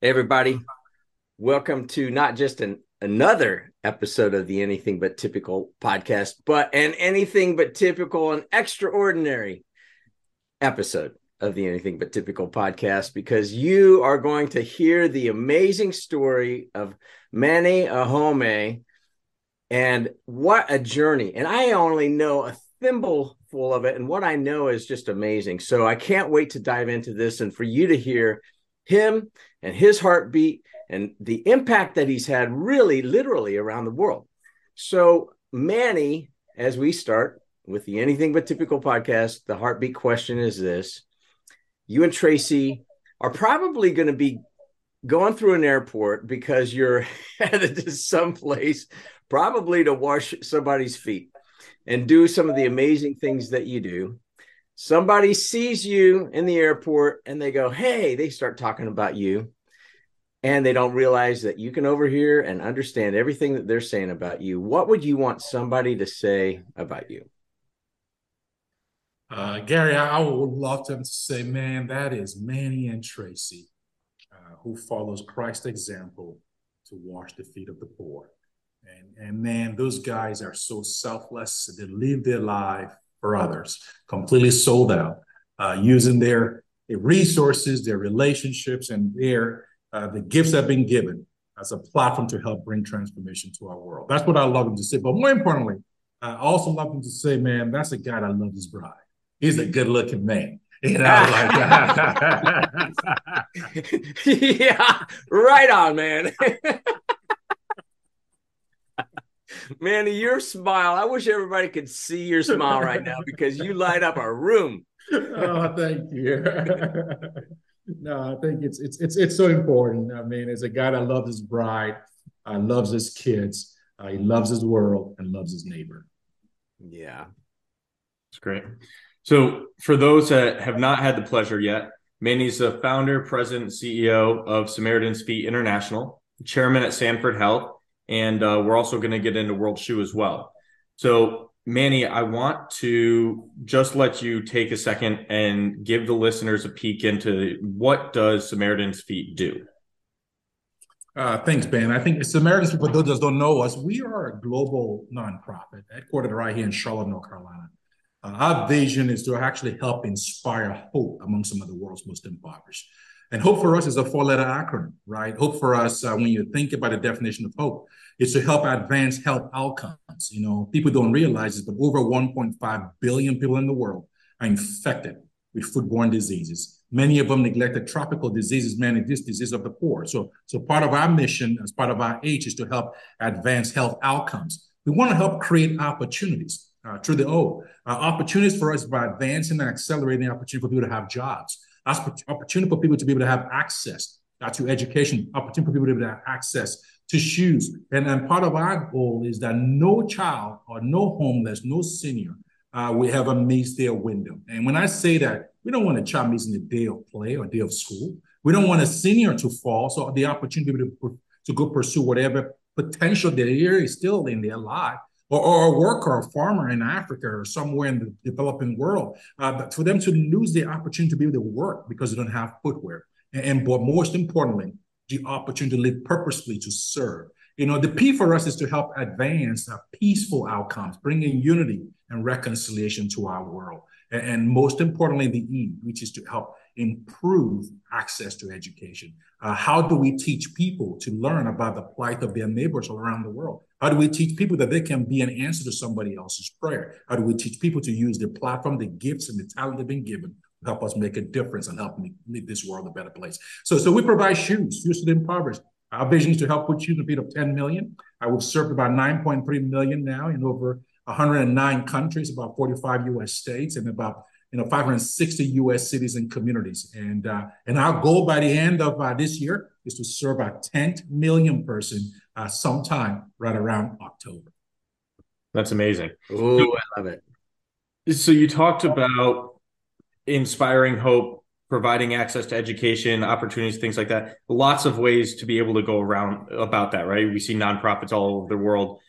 Everybody, welcome to not just an another episode of the Anything But Typical podcast, but an anything but typical and extraordinary episode of the Anything But Typical podcast because you are going to hear the amazing story of Manny Ohonme and what a journey. And I only know a thimble full of it, and what I know is just amazing. So I can't wait to dive into this and for you to hear him and his heartbeat and the impact that he's had really literally around the world. So, Manny, as we start with the Anything But Typical podcast, the heartbeat question is this You and Tracy are probably going to be going through an airport because you're headed to someplace, probably to wash somebody's feet and do some of the amazing things that you do somebody sees you in the airport and they go, Hey, they start talking about you. And they don't realize that you can overhear and understand everything that they're saying about you. What would you want somebody to say about you? Uh, Gary, I, would love them to say, man, that is Manny and Tracy, uh, who follows Christ's example to wash the feet of the poor. And, and man, those guys are so selfless. They live their life for others, completely sold out, uh, using their, resources, their relationships, and their uh, the gifts that have been given as a platform to help bring transformation to our world. That's what I love him to say. But more importantly, I also love him to say, man, that's a guy that loves his bride. He's a good looking man. You know, like yeah, right on, man. Manny, your smile. I wish everybody could see your smile right now because you light up a room. oh, thank you. no, I think it's it's it's it's so important. I mean, as a guy that loves his bride, uh, loves his kids, uh, he loves his world and loves his neighbor. Yeah, it's great. So, for those that have not had the pleasure yet, Manny's the founder, president, CEO of Samaritan's Feet International, chairman at Sanford Health, and uh, we're also going to get into World Shoe as well. So, Manny, I want to just let you take a second and give the listeners a peek into what does Samaritan's Feet do. Uh, thanks, Ben. I think Samaritan's Feet, for those that don't know us, we are a global nonprofit headquartered right here in Charlotte, North Carolina. Uh, our vision is to actually help inspire hope among some of the world's most impoverished. And hope for us is a four letter acronym, right? Hope for us, uh, when you think about the definition of hope, is to help advance health outcomes. You know, people don't realize it, but over 1.5 billion people in the world are infected with foodborne diseases. Many of them neglected tropical diseases, many this disease of the poor. So, so part of our mission as part of our age, is to help advance health outcomes. We want to help create opportunities uh, through the O. Uh, opportunities for us by advancing and accelerating the opportunity for people to have jobs opportunity for people to be able to have access uh, to education, opportunity for people to be able to have access to shoes. And then part of our goal is that no child or no homeless, no senior uh, will ever miss their window. And when I say that, we don't want a child missing a day of play or day of school. We don't want a senior to fall. So the opportunity to, to go pursue whatever potential there is still in their life or, or a worker or a farmer in Africa or somewhere in the developing world, uh, for them to lose the opportunity to be able to work because they don't have footwear. And, and but most importantly, the opportunity to live purposefully to serve. You know, the P for us is to help advance peaceful outcomes, bringing unity and reconciliation to our world. And, and most importantly, the E, which is to help improve access to education. Uh, how do we teach people to learn about the plight of their neighbors all around the world? How do we teach people that they can be an answer to somebody else's prayer? How do we teach people to use the platform, the gifts, and the talent they've been given to help us make a difference and help make this world a better place? So, so we provide shoes, shoes to the impoverished. Our vision is to help put shoes in the feet of 10 million. I will serve about 9.3 million now in over 109 countries, about 45 US states, and about you know 560 U.S. cities and communities. And uh, and our goal by the end of uh, this year is to serve a 10 million person uh, sometime right around October. That's amazing. Oh, I love it. So you talked about inspiring hope, providing access to education, opportunities, things like that. Lots of ways to be able to go around about that, right? We see nonprofits all over the world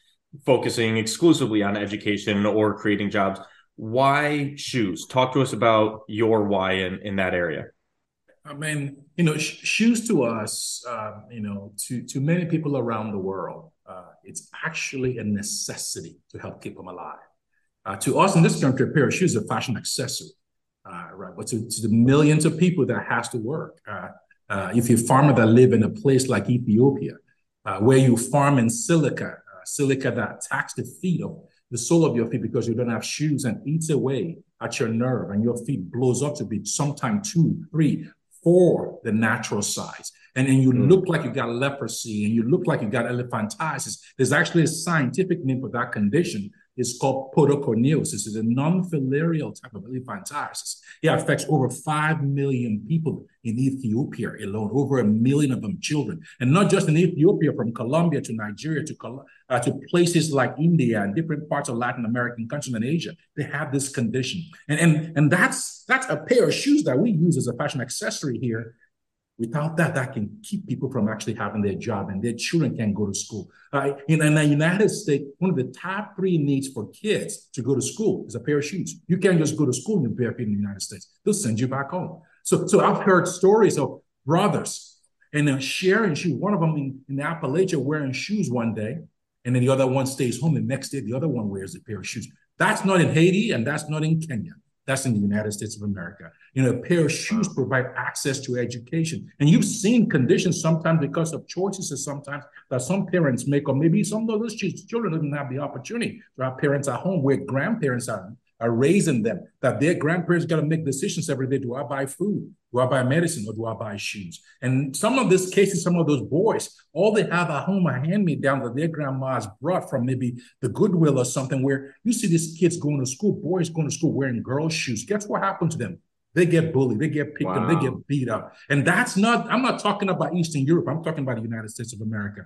focusing exclusively on education or creating jobs why shoes? Talk to us about your why in, in that area. I mean, you know, sh- shoes to us, uh, you know, to to many people around the world, uh, it's actually a necessity to help keep them alive. Uh, to us in this country, a pair of shoes is a fashion accessory, uh, right? But to, to, the millions of people that has to work, uh, uh, if you're a farmer that live in a place like Ethiopia, where you farm in silica, silica that attacks the feet of the sole of your feet because you don't have shoes and eats away at your nerve and your feet blows up to be sometimes two, three, for the natural size. And then you mm. look like you got leprosy and you look like you got elephantiasis. There's actually a scientific name for that condition. It's called podoconiosis. It's a non-filarial type of elephantiasis. It affects over 5 million people in Ethiopia alone, over a million of them children. And not just in Ethiopia, from Colombia to Nigeria to, uh, to places like India and different parts of Latin American countries and Asia, they have this condition. And, and, and that's, that's a pair of shoes that we use as a fashion accessory here Without that, that can keep people from actually having their job and their children can go to school. Uh, in, in the United States, one of the top three needs for kids to go to school is a pair of shoes. You can't just go to school in bare feet in the United States. They'll send you back home. So, so I've heard stories of brothers and they're sharing shoes. One of them in, in Appalachia wearing shoes one day, and then the other one stays home. The next day, the other one wears a pair of shoes. That's not in Haiti and that's not in Kenya. That's in the United States of America. You know, a pair of shoes provide access to education. And you've seen conditions sometimes because of choices sometimes that some parents make, or maybe some of those children don't have the opportunity to have parents at home where grandparents are are raising them that their grandparents got to make decisions every day. Do I buy food? Do I buy medicine or do I buy shoes? And some of these cases, some of those boys, all they have at home are hand-me-down that their grandmas brought from maybe the Goodwill or something where you see these kids going to school, boys going to school wearing girls' shoes. Guess what happened to them? They get bullied, they get picked wow. up, they get beat up. And that's not, I'm not talking about Eastern Europe, I'm talking about the United States of America.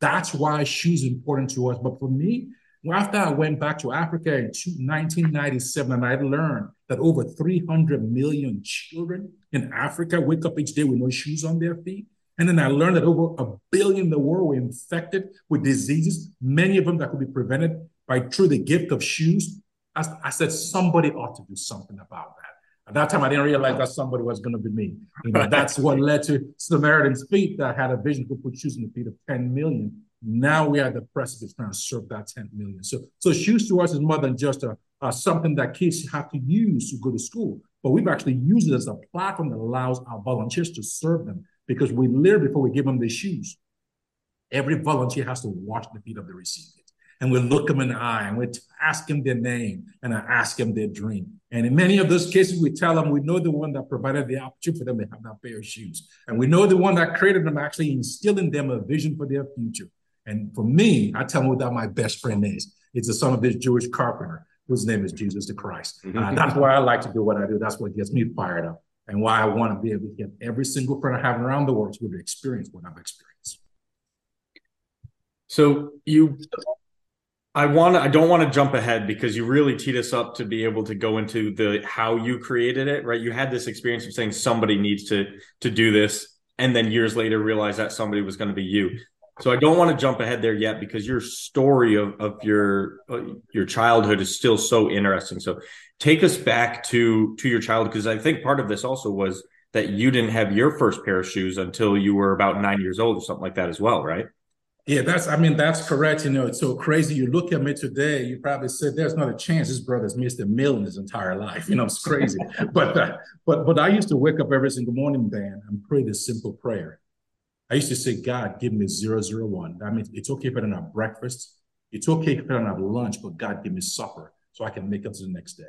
That's why shoes important to us. But for me, after I went back to Africa in 1997, and I learned that over 300 million children in Africa wake up each day with no shoes on their feet. And then I learned that over a billion in the world were infected with diseases, many of them that could be prevented by through the gift of shoes. I, I said somebody ought to do something about that. At that time, I didn't realize that somebody was going to be me. You know, that's what led to Samaritan's Feet that had a vision to put shoes in the feet of 10 million now we are at the precipice trying to serve that 10 million. So, so shoes to us is more than just a, a, something that kids have to use to go to school, but we've actually used it as a platform that allows our volunteers to serve them because we literally, before we give them the shoes, every volunteer has to wash the feet of the recipient. And we look them in the eye and we ask them their name and I ask them their dream. And in many of those cases, we tell them we know the one that provided the opportunity for them to have that pair of shoes. And we know the one that created them actually instilling them a vision for their future. And for me, I tell them what that my best friend is. It's the son of this Jewish carpenter whose name is Jesus the Christ. Mm-hmm. Uh, that's why I like to do what I do. That's what gets me fired up and why I want to be able to get every single friend I have around the world to be able to experience what I've experienced. So you, I want to, I don't want to jump ahead because you really teed us up to be able to go into the how you created it, right? You had this experience of saying somebody needs to to do this, and then years later realize that somebody was going to be you. So I don't want to jump ahead there yet because your story of, of your uh, your childhood is still so interesting. So take us back to to your childhood because I think part of this also was that you didn't have your first pair of shoes until you were about nine years old or something like that as well, right? Yeah, that's I mean that's correct. You know, it's so crazy. You look at me today, you probably said there's not a chance this brother's missed a meal in his entire life. You know, it's crazy. but uh, but but I used to wake up every single morning, Dan, and pray this simple prayer. I used to say, God, give me 001. That means it's okay if I don't have breakfast. It's okay if I don't have lunch, but God, give me supper so I can make it to the next day.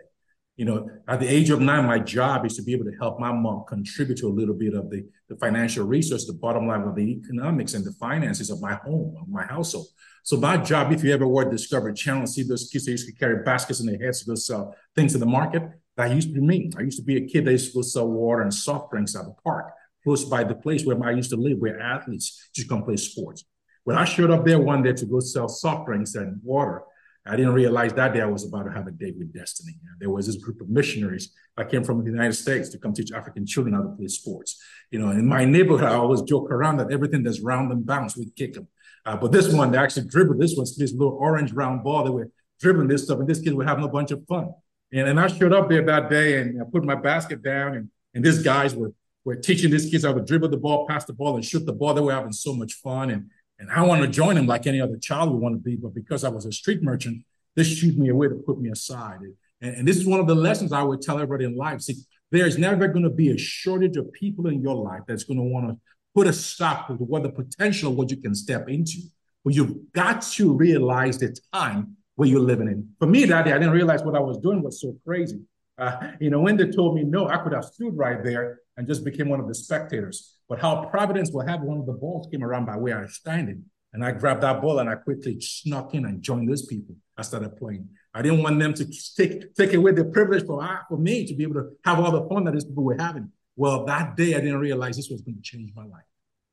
You know, at the age of nine, my job is to be able to help my mom contribute to a little bit of the, the financial resource, the bottom line of the economics and the finances of my home, of my household. So my job, if you ever watch Discovery Channel see those kids that used to carry baskets in their heads to go sell things in the market, that used to be me. I used to be a kid that used to go sell water and soft drinks at the park close by the place where I used to live, where athletes just come play sports. When I showed up there one day to go sell soft drinks and water, I didn't realize that day I was about to have a date with destiny. There was this group of missionaries that came from the United States to come teach African children how to play sports. You know, in my neighborhood, I always joke around that everything that's round and bounce, we kick them. Uh, but this one, they actually dribbled this one, this little orange round ball. They were dribbling this stuff, and this kid were having a bunch of fun. And, and I showed up there that day and I put my basket down, and, and these guys were we're teaching these kids how to dribble the ball, pass the ball, and shoot the ball. They were having so much fun. And, and I want to join them like any other child would want to be. But because I was a street merchant, this shooed me away to put me aside. And, and this is one of the lessons I would tell everybody in life. See, there's never going to be a shortage of people in your life that's going to want to put a stop to what the potential of what you can step into. But you've got to realize the time where you're living in. For me that day, I didn't realize what I was doing was so crazy. Uh, you know, when they told me no, I could have stood right there and just became one of the spectators. But how Providence will have one of the balls came around by where I was standing. And I grabbed that ball and I quickly snuck in and joined those people. I started playing. I didn't want them to take, take away the privilege for, ah, for me to be able to have all the fun that these people were having. Well, that day I didn't realize this was going to change my life.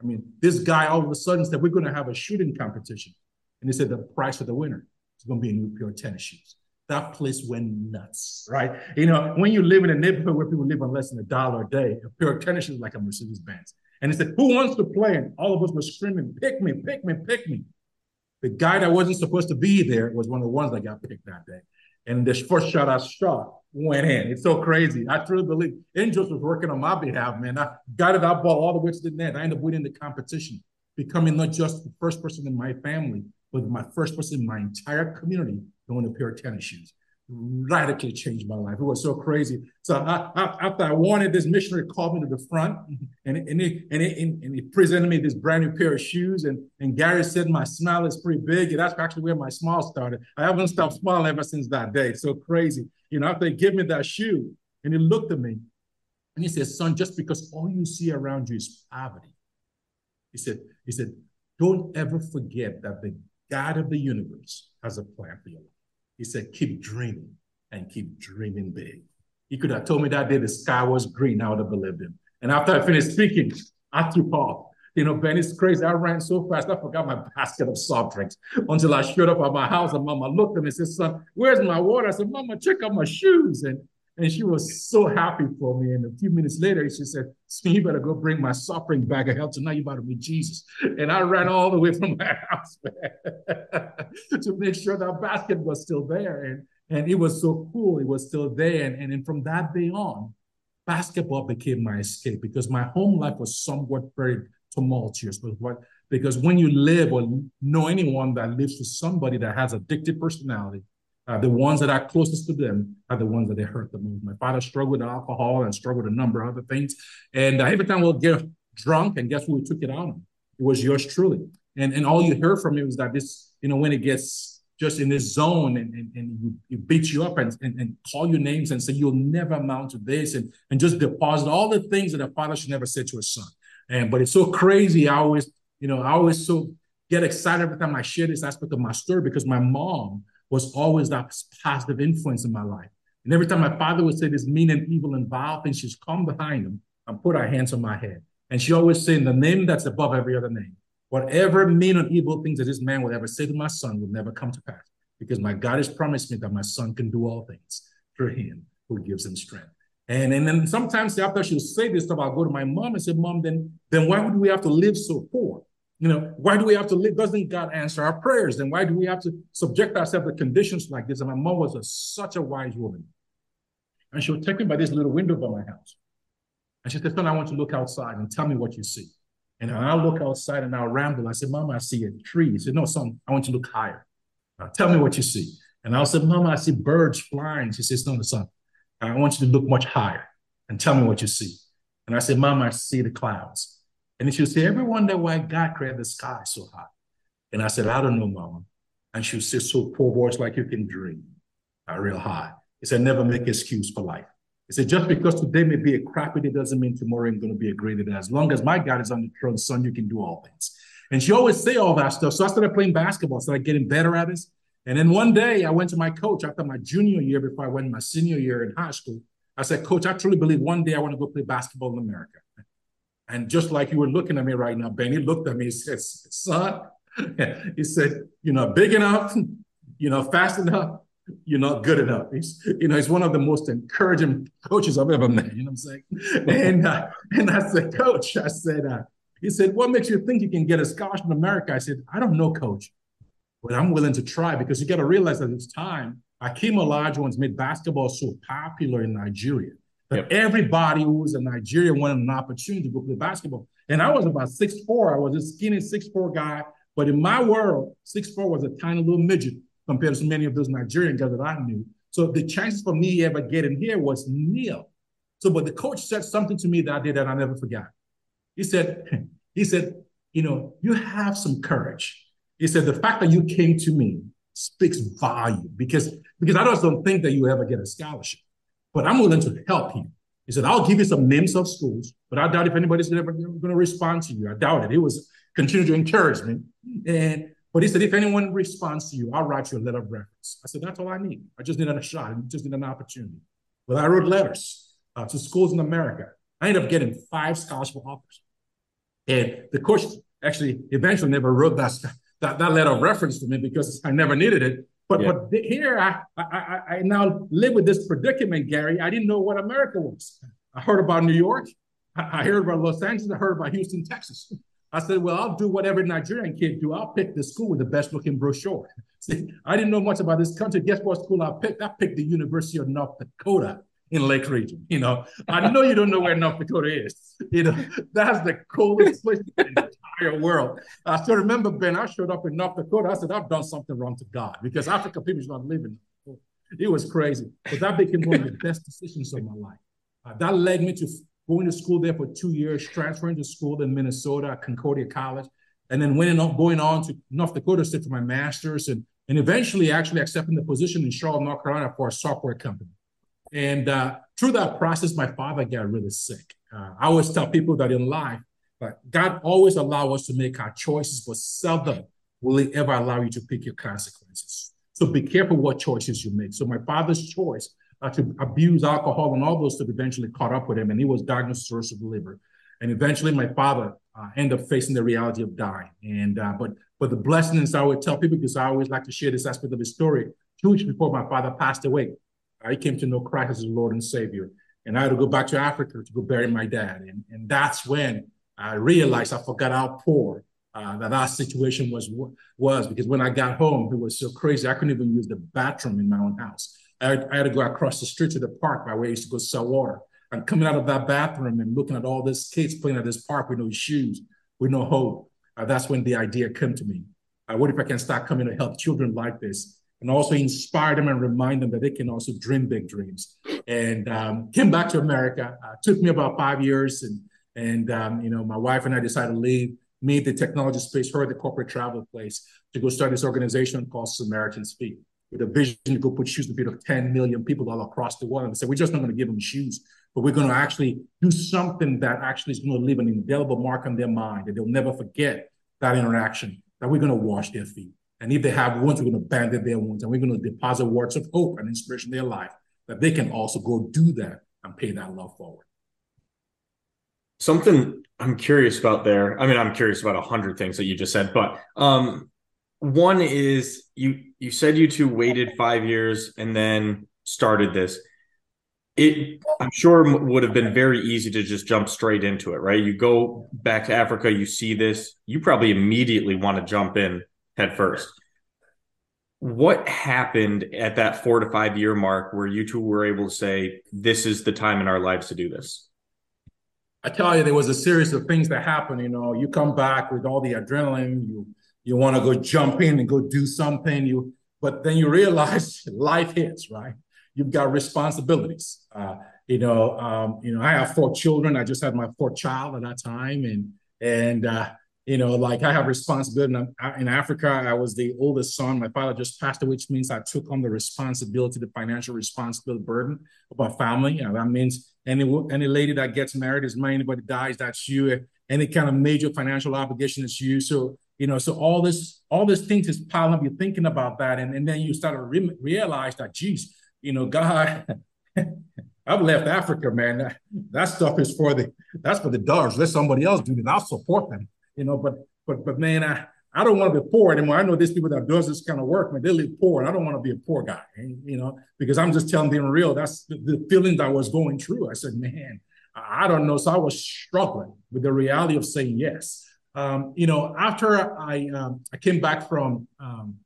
I mean, this guy all of a sudden said, We're going to have a shooting competition. And he said, The price for the winner is going to be a new pair of tennis shoes. That place went nuts, right? You know, when you live in a neighborhood where people live on less than a dollar a day, a pair of tennis shoes like a Mercedes Benz. And he said, Who wants to play? And all of us were screaming, Pick me, pick me, pick me. The guy that wasn't supposed to be there was one of the ones that got picked that day. And the first shot I shot went in. It's so crazy. I truly believe Angels was working on my behalf, man. I got it that ball all the way to the net. I ended up winning the competition, becoming not just the first person in my family, but my first person in my entire community to a pair of tennis shoes radically changed my life. It was so crazy. So I, I, after I wanted this missionary called me to the front and, and, he, and, he, and he presented me this brand new pair of shoes. And, and Gary said, my smile is pretty big. And that's actually where my smile started. I haven't stopped smiling ever since that day. So crazy. You know, after they gave me that shoe and he looked at me and he said, son, just because all you see around you is poverty. He said, he said, don't ever forget that the God of the universe has a plan for your life. He said, keep dreaming and keep dreaming big. He could have told me that day the sky was green. I would have believed him. And after I finished speaking, I threw off. You know, Ben, it's crazy. I ran so fast, I forgot my basket of soft drinks until I showed up at my house. And mama looked at me and said, Son, where's my water? I said, Mama, check out my shoes. And and she was so happy for me. And a few minutes later, she said, so you better go bring my suffering bag of hell Tonight you better meet Jesus. And I ran all the way from my house to make sure that basket was still there. And, and it was so cool. It was still there. And, and then from that day on, basketball became my escape because my home life was somewhat very tumultuous. But what because when you live or know anyone that lives with somebody that has addictive personality, uh, the ones that are closest to them are the ones that they hurt the most. My father struggled with alcohol and struggled with a number of other things. And uh, every time we'll get drunk, and guess who we took it out on? It was yours truly. And and all you heard from me was that this, you know, when it gets just in this zone and, and, and you, beat you up and, and, and call your names and say you'll never amount to this and, and just deposit all the things that a father should never say to a son. And but it's so crazy. I always, you know, I always so get excited every time I share this aspect of my story because my mom was always that positive influence in my life. And every time my father would say this mean and evil and vile thing, she'd come behind him and put her hands on my head. And she always said, the name that's above every other name, whatever mean and evil things that this man would ever say to my son will never come to pass. Because my God has promised me that my son can do all things through him who gives him strength. And, and then sometimes after she'll say this stuff, I'll go to my mom and say, Mom, then, then why would we have to live so poor? You know, why do we have to live? Doesn't God answer our prayers? Then why do we have to subject ourselves to conditions like this? And my mom was a, such a wise woman. And she would take me by this little window by my house. And she said, Son, I want you to look outside and tell me what you see. And I'll look outside and I'll ramble. I said, Mama, I see a tree. She said, No, son, I want you to look higher. Now, tell me what you see. And I said, Mama, I see birds flying. She says, No, son, I want you to look much higher and tell me what you see. And I said, Mama, I see the clouds. And she would say, Ever wonder why God created the sky so high? And I said, I don't know, Mama. And she would say, So poor voice like you can dream, uh, real high. He said, Never make excuse for life. He said, just because today may be a crappy day doesn't mean tomorrow ain't going to be a great day. As long as my God is on the throne, son, you can do all things. And she always say all that stuff. So I started playing basketball, started getting better at this. And then one day I went to my coach after my junior year, before I went my senior year in high school. I said, Coach, I truly believe one day I want to go play basketball in America. And just like you were looking at me right now, Benny looked at me, he said, son, he said, you know, big enough, you know, fast enough, you're not good enough. He's, you know, he's one of the most encouraging coaches I've ever met. You know what I'm saying? and uh, and I said, Coach, I said, uh, he said, what makes you think you can get a scholarship in America? I said, I don't know, Coach, but I'm willing to try because you got to realize that it's time. Akeem Olajuwon's made basketball so popular in Nigeria Yep. Everybody who was in Nigeria wanted an opportunity to go play basketball. And I was about six four. I was a skinny six four guy. But in my world, six four was a tiny little midget compared to many of those Nigerian guys that I knew. So the chances for me ever getting here was nil. So, but the coach said something to me that I did that I never forgot. He said, he said, you know, you have some courage. He said, the fact that you came to me speaks volume because, because I just don't think that you ever get a scholarship, but I'm willing to help you. He said, I'll give you some names of schools, but I doubt if anybody's ever going to respond to you. I doubt it. It was continue to encourage me. And but he said, if anyone responds to you, I'll write you a letter of reference. I said, that's all I need. I just need a shot. I just need an opportunity. Well, I wrote letters uh, to schools in America. I ended up getting five scholarship offers. And the coach actually eventually never wrote that, that, that letter of reference to me because I never needed it. But, yeah. but here I, I, I now live with this predicament, Gary. I didn't know what America was. I heard about New York. I heard about Los Angeles. I heard about Houston, Texas. I said, well, I'll do what every Nigerian kid do. I'll pick the school with the best looking brochure. See, I didn't know much about this country. Guess what school I picked? I picked the University of North Dakota in Lake Region. You know, I know you don't know where North Dakota is. You know, that's the coolest place entire world. I still remember, Ben, I showed up in North Dakota. I said, I've done something wrong to God because African people should not live in It was crazy. But that became one of the best decisions of my life. Uh, that led me to going to school there for two years, transferring to school in Minnesota, Concordia College, and then went on, going on to North Dakota State for my master's, and, and eventually actually accepting the position in Charlotte, North Carolina for a software company. And uh, through that process, my father got really sick. Uh, I always tell people that in life, but God always allow us to make our choices, but seldom will He ever allow you to pick your consequences. So be careful what choices you make. So my father's choice uh, to abuse alcohol and all those stuff eventually caught up with him, and he was diagnosed with cirrhosis of the liver. And eventually, my father uh, ended up facing the reality of dying. And uh, but but the blessings I would tell people because I always like to share this aspect of his story. Two weeks before my father passed away, I came to know Christ as Lord and Savior, and I had to go back to Africa to go bury my dad. And and that's when I realized I forgot how poor uh, that our situation was was because when I got home, it was so crazy I couldn't even use the bathroom in my own house. I had, I had, to go across the street to the park by where I used to go sell water. And coming out of that bathroom and looking at all these kids playing at this park with no shoes, with no hope, uh, that's when the idea came to me. Uh, what if I can start coming to help children like this and also inspire them and remind them that they can also dream big dreams? And um, came back to America. Uh, took me about five years, and and um, you know my wife and I decided to leave, me the technology space, her the corporate travel place, to go start this organization called Samaritan's Feet with a vision to go put shoes to the feet of 10 million people all across the world. And said, we're just not going to give them shoes, but we're going to actually do something that actually is going to leave an indelible mark on their mind that they'll never forget that interaction, that we're going to wash their feet. And if they have wounds, we're going to bandage their wounds and we're going to deposit words of hope and inspiration in their life that they can also go do that and pay that love forward. Something I'm curious about there. I mean, I'm curious about a hundred things that you just said, but um, one is you you said you two waited five years and then started this. It i'm sure would have been very easy to just jump straight into it right? You go back to africa you see this you probably immediately want to jump in head first. What happened at that four to five year mark where you two were able to say this is the time in our lives to do this i tell you there was a series of things that happened you know you come back with all the adrenaline you you want to go jump in and go do something you but then you realize life hits right? You've got responsibilities uh, you know um, you know i have four children i just had my fourth child at that time and and uh, you know like i have responsibility in africa i was the oldest son my father just passed away which means i took on the responsibility the financial responsibility burden of my family know, that means any any lady that gets married is mine anybody dies that's you. Any kind of major financial obligation is you. So you know so all this all this things is piling up. You're thinking about that. And, and then you start to re- realize that geez you know god i've left africa man. That, that stuff is for the that's for the dogs. Let somebody else do it. I'll support them you know but but but man i I don't want to be poor anymore. I know these people that does this kind of work, man, they live poor. And I don't want to be a poor guy, you know, because I'm just telling them real. That's the, the feeling that I was going through. I said, man, I don't know. So I was struggling with the reality of saying yes. Um, you know, after I um, I came back from um,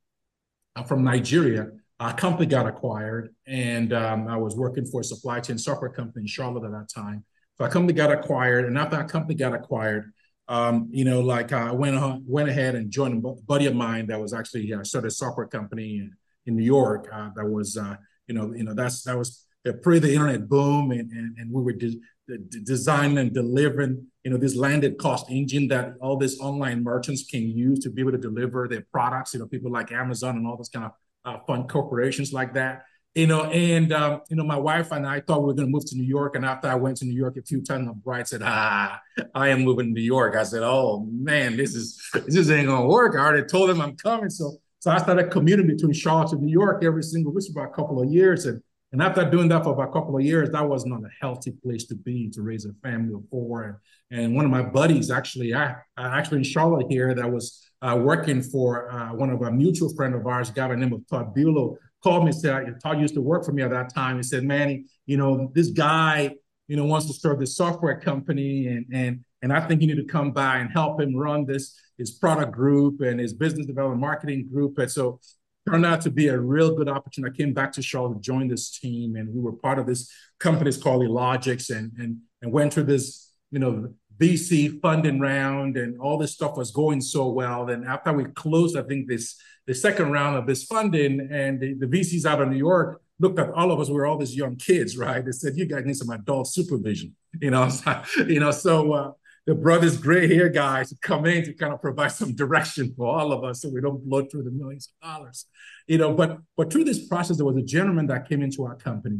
uh, from Nigeria, our company got acquired, and um, I was working for a supply chain software company in Charlotte at that time. So our company got acquired, and after our company got acquired, um, you know, like I went on, went ahead and joined a buddy of mine that was actually uh, started a software company in, in New York. Uh, that was, uh, you know, you know, that's that was pre the internet boom, and and, and we were de- de- designing and delivering, you know, this landed cost engine that all these online merchants can use to be able to deliver their products. You know, people like Amazon and all those kind of uh, fun corporations like that you know, and um, you know, my wife and I thought we were going to move to New York. And after I went to New York a few times, my bride said, "Ah, I am moving to New York." I said, "Oh man, this is this is ain't gonna work." I already told them I'm coming, so so I started commuting between Charlotte and New York every single week for about a couple of years. And and after doing that for about a couple of years, that was not a healthy place to be to raise a family of four. And, and one of my buddies, actually, I, I actually in Charlotte here, that was uh, working for uh, one of our mutual friend of ours, a guy by the name of Todd Bulow, called me and said, Todd used to work for me at that time. He said, Manny, you know, this guy, you know, wants to start this software company and and and I think you need to come by and help him run this his product group and his business development marketing group. And so turned out to be a real good opportunity. I came back to Charlotte, joined this team, and we were part of this company called Elogics and and and went through this, you know, VC funding round and all this stuff was going so well. And after we closed, I think this the second round of this funding, and the, the VCs out of New York looked at all of us. We were all these young kids, right? They said, "You guys need some adult supervision," you know. you know, so uh, the brothers gray hair guys come in to kind of provide some direction for all of us, so we don't blow through the millions of dollars, you know. But but through this process, there was a gentleman that came into our company,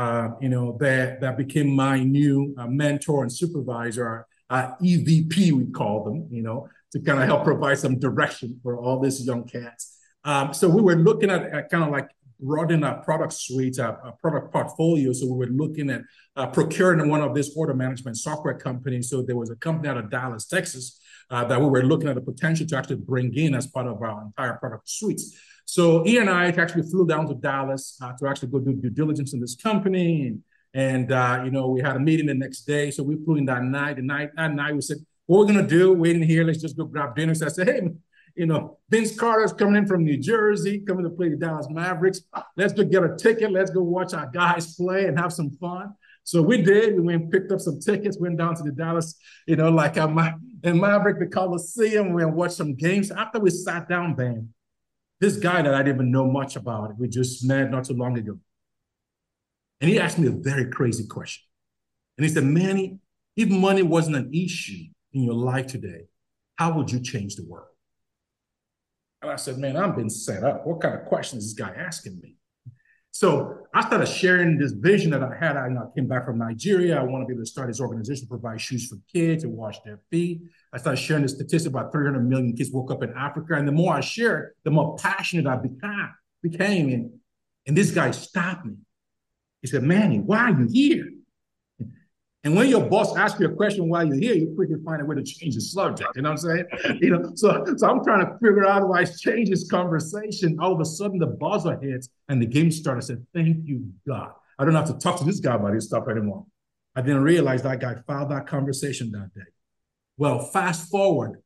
uh, you know, that that became my new uh, mentor and supervisor, uh, EVP we call them, you know to kind of help provide some direction for all these young cats. Um, so we were looking at, at kind of like broadening our product suite, our, our, product portfolio. So we were looking at uh, procuring one of these order management software companies. So there was a company out of Dallas, Texas, uh, that we were looking at the potential to actually bring in as part of our entire product suites. So he and I actually flew down to Dallas uh, to actually go do due diligence in this company. And, and uh, you know, we had a meeting the next day. So we flew in that night. The night that night we said, what we're gonna do, waiting here, let's just go grab dinner. So I said, hey, you know, Vince Carter's coming in from New Jersey, coming to play the Dallas Mavericks. Let's go get a ticket. Let's go watch our guys play and have some fun. So we did. We went picked up some tickets, went down to the Dallas, you know, like in Maverick, the Coliseum. We watched some games. After we sat down, Ben, this guy that I didn't even know much about, we just met not too long ago. And he asked me a very crazy question. And he said, Manny, if money wasn't an issue, in your life today, how would you change the world? And I said, man, I'm being set up. What kind of questions is this guy asking me? So I started sharing this vision that I had. I, came back from Nigeria. I want to be able to start this organization to provide shoes for kids and wash their feet. I started sharing the statistic about 300 million kids woke up in Africa. And the more I shared, the more passionate I became. became. And, and this guy stopped me. He said, Manny, why are you here? And when your boss asks you a question while you're here, you quickly find a way to change the subject. You know what I'm saying? You know, so so I'm trying to figure out why I change this conversation. All of a sudden, the buzzer hits and the game started. I said, "Thank you, God. I don't have to talk to this guy about this stuff anymore." I didn't realize that guy filed that conversation that day. Well, fast forward,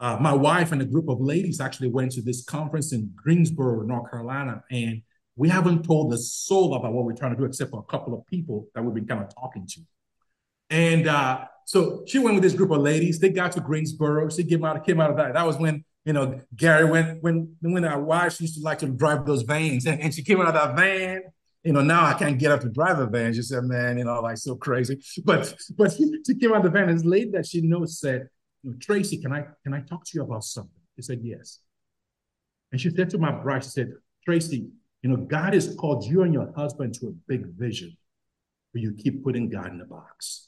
uh, my wife and a group of ladies actually went to this conference in Greensboro, North Carolina, and we haven't told a soul about what we're trying to do except for a couple of people that we've been kind of talking to. And uh, so she went with this group of ladies. They got to Greensboro. She came out, came out of that. That was when you know Gary went when when our wives used to like to drive those vans, and, and she came out of that van. You know, now I can't get up to drive a van. She said, "Man, you know, like so crazy." But but she came out of the van. And this lady that she knows said, you know, "Tracy, can I can I talk to you about something?" She said, "Yes." And she said to my bride, she said, "Tracy, you know, God has called you and your husband to a big vision, but you keep putting God in the box."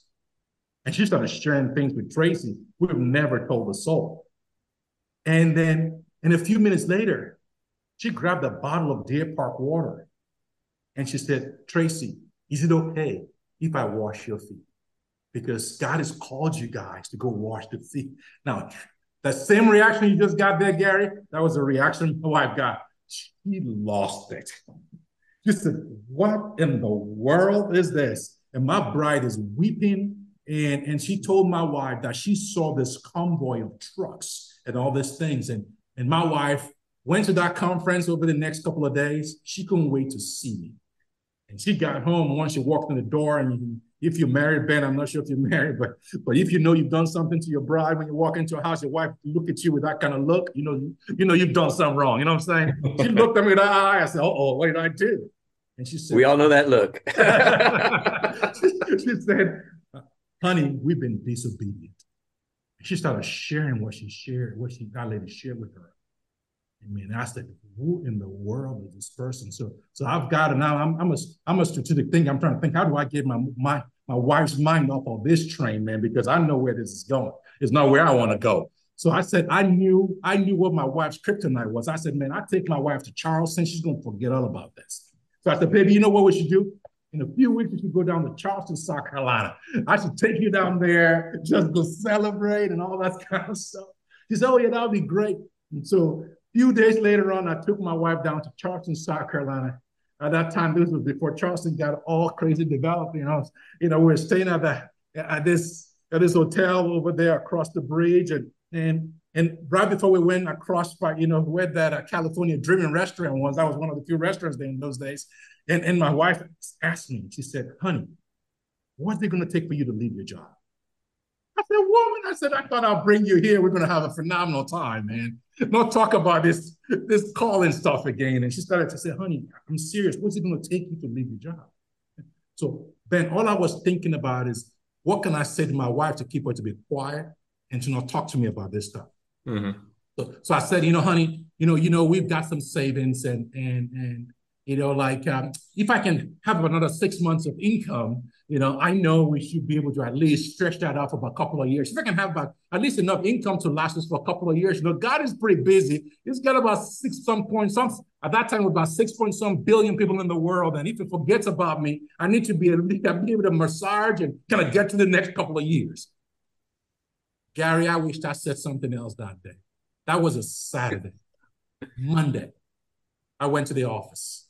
And she started sharing things with Tracy we've never told a soul. And then, and a few minutes later, she grabbed a bottle of Deer Park water and she said, Tracy, is it okay if I wash your feet? Because God has called you guys to go wash the feet. Now, that same reaction you just got there, Gary, that was a reaction my wife got. She lost it. She said, What in the world is this? And my bride is weeping and, and she told my wife that she saw this convoy of trucks and all these things. And, and my wife Went to that conference over the next couple of days. She couldn't wait to see me. And she got home once she walked in the door. And if you're married, Ben, I'm not sure if you're married, but but if you know you've done something to your bride when you walk into a house, your wife look at you with that kind of look, you know, you, know you've done something wrong. You know what I'm saying? She looked at me with that eye. I said, "Oh, what did I do?" And she said, "We all know that look." she, she said, "Honey, we've been disobedient." She started sharing what she shared, what she got lady shared with her. I mean, I said, who in the world is this person? So, so I've got to now. I'm, I'm a, I'm a strategic thinker. I'm trying to think, how do I get my my my wife's mind off of this train, man? Because I know where this is going. It's not where I want to go. So I said, I knew, I knew what my wife's kryptonite was. I said, man, I take my wife to Charleston. She's gonna forget all about this. So I said, baby, you know what we should do? In a few weeks, we should go down to Charleston, South Carolina. I should take you down there, just go celebrate and all that kind of stuff. She said, oh yeah, that would be great. And so a few days later on, I took my wife down to Charleston, South Carolina. At that time, this was before Charleston got all crazy developed. You know, you know, we are staying at the at this at this hotel over there across the bridge, and and and right before we went across, you know, where that uh, California Dreaming restaurant was. That was one of the few restaurants there in those days. And and my wife asked me. She said, "Honey, what's it going to take for you to leave your job?" I said, "Woman," I said, "I thought I'll bring you here. We're going to have a phenomenal time, man." not talk about this this calling stuff again. And she started to say, honey, I'm serious. What's it going to take you to leave your job? So Ben, all I was thinking about is what can I say to my wife to keep her to be quiet and to not talk to me about this stuff. Mm-hmm. So, so I said, you know, honey, you know, you know, we've got some savings and and and you know, like um, if I can have another six months of income, you know, I know we should be able to at least stretch that out for about a couple of years. If I can have about at least enough income to last us for a couple of years, you know, God is pretty busy. He's got about six some point some at that time about six point some billion people in the world, and if he forgets about me, I need to be able, to, be able to massage and kind of get to the next couple of years. Gary, I wished I said something else that day. That was a Saturday. Monday, I went to the office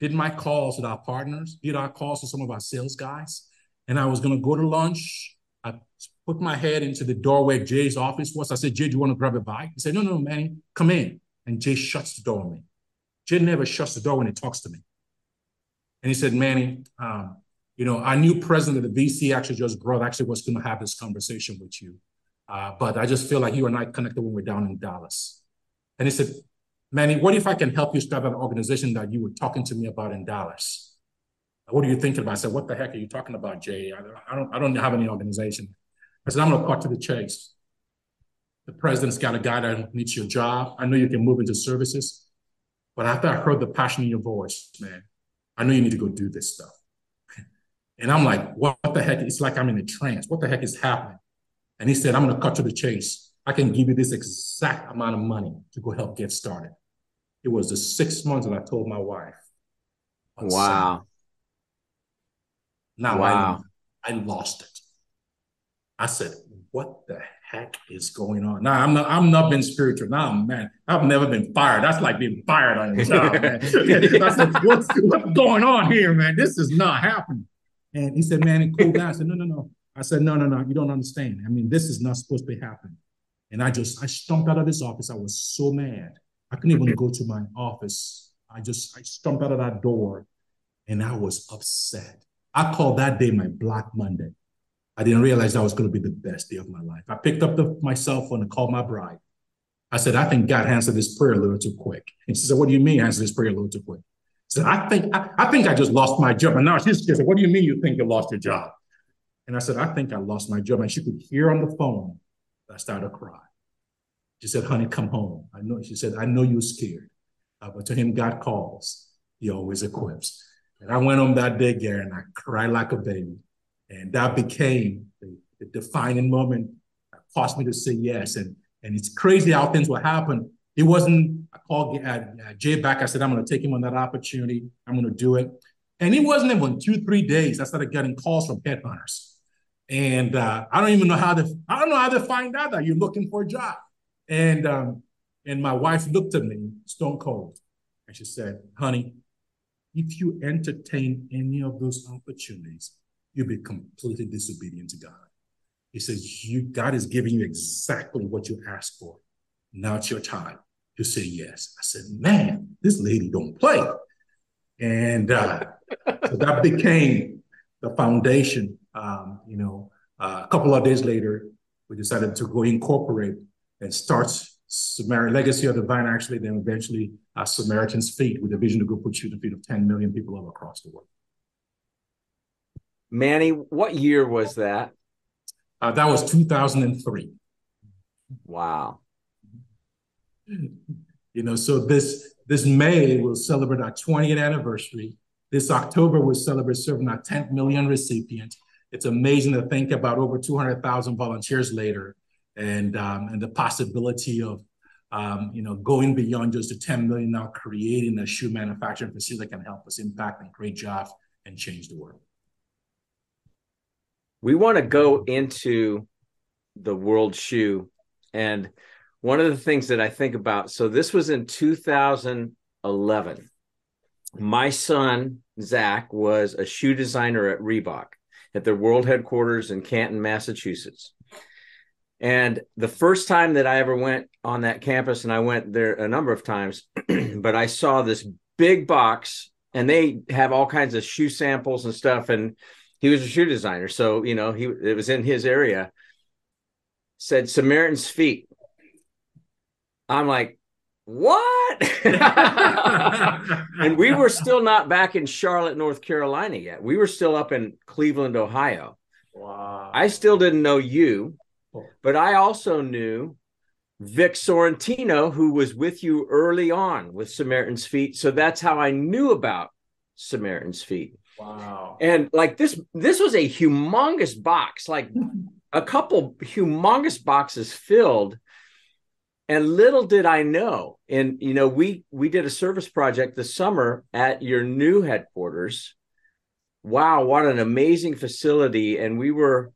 did my calls with our partners, did our calls with some of our sales guys. And I was going to go to lunch. I put my head into the doorway Jay's office was. I said, Jay, do you want to grab a bite? He said, no, no, Manny, come in. And Jay shuts the door on me. Jay never shuts the door when he talks to me. And he said, Manny, um, you know, our new president of the VC actually just brought, actually was going to have this conversation with you. Uh, but I just feel like you and I connected when we're down in Dallas. And he said, Manny, what if I can help you start an organization that you were talking to me about in Dallas? What are you thinking about? I said, what the heck are you talking about, Jay? I, don't, I don't have any organization. I said, I'm going to cut to the chase. The president's got a guy that needs your job. I know you can move into services, but after I heard the passion in your voice, man, I know you need to go do this stuff. And I'm like, what the heck? It's like I'm in a trance. What the heck is happening? And he said, I'm going to cut to the chase. I can give you this exact amount of money to go help get started. It was the six months that I told my wife. Wow. Now wow. I, I lost it. I said, what the heck is going on? Now I'm not I'm not been spiritual. Now man, I've never been fired. That's like being fired on your job, man. I said, what's, what's going on here, man? This is not happening. And he said, man, it cool down. I said, no, no, no. I said, no, no, no, you don't understand. I mean, this is not supposed to be happening. And I just I stomped out of this office. I was so mad. I couldn't even go to my office. I just I stomped out of that door and I was upset. I called that day my Black Monday. I didn't realize that was going to be the best day of my life. I picked up the, my cell phone and called my bride. I said, I think God answered this prayer a little too quick. And she said, What do you mean answer this prayer a little too quick? I said, I think I, I think I just lost my job. And now she's said, What do you mean you think you lost your job? And I said, I think I lost my job. And she could hear on the phone I started crying. She said, honey, come home. I know, she said, I know you're scared. Uh, but to him, God calls. He always equips. And I went home that day, Gary, and I cried like a baby. And that became the, the defining moment that caused me to say yes. And, and it's crazy how things will happen. It wasn't, I called uh, uh, Jay back. I said, I'm going to take him on that opportunity. I'm going to do it. And it wasn't even two, three days. I started getting calls from headhunters. And uh, I don't even know how to, I don't know how to find out that you're looking for a job. And um, and my wife looked at me stone cold, and she said, "Honey, if you entertain any of those opportunities, you'll be completely disobedient to God." He says, "You God is giving you exactly what you asked for. Now it's your time." to say yes. I said, man, this lady don't play. And uh, so that became the foundation. Um, you know, uh, a couple of days later, we decided to go incorporate and start Samaritan Legacy of the Vine, actually, then eventually uh, Samaritan's Feet with a vision to go put shoes in the feet of 10 million people all across the world. Manny, what year was that? Uh, that was 2003. Wow. You know, so this this May will celebrate our 20th anniversary. This October will celebrate serving our 10th million recipient. It's amazing to think about over 200,000 volunteers later, and um, and the possibility of um, you know going beyond just the 10 million now, creating a shoe manufacturing facility that can help us impact and create jobs and change the world. We want to go into the world shoe and one of the things that I think about so this was in 2011. My son, Zach, was a shoe designer at Reebok at their world headquarters in Canton, Massachusetts. And the first time that I ever went on that campus, and I went there a number of times, but I saw this big box and they have all kinds of shoe samples and stuff. And he was a shoe designer. So, you know, he it was in his area. Said Samaritan's feet. I'm like, what? and we were still not back in Charlotte, North Carolina yet. We were still up in Cleveland, Ohio. Wow. I still didn't know you, oh. but I also knew Vic Sorrentino, who was with you early on with Samaritan's Feet. So that's how I knew about Samaritan's Feet. Wow. And like this, this was a humongous box, like a couple humongous boxes filled and little did i know and you know we we did a service project this summer at your new headquarters. Wow what an amazing facility. And we were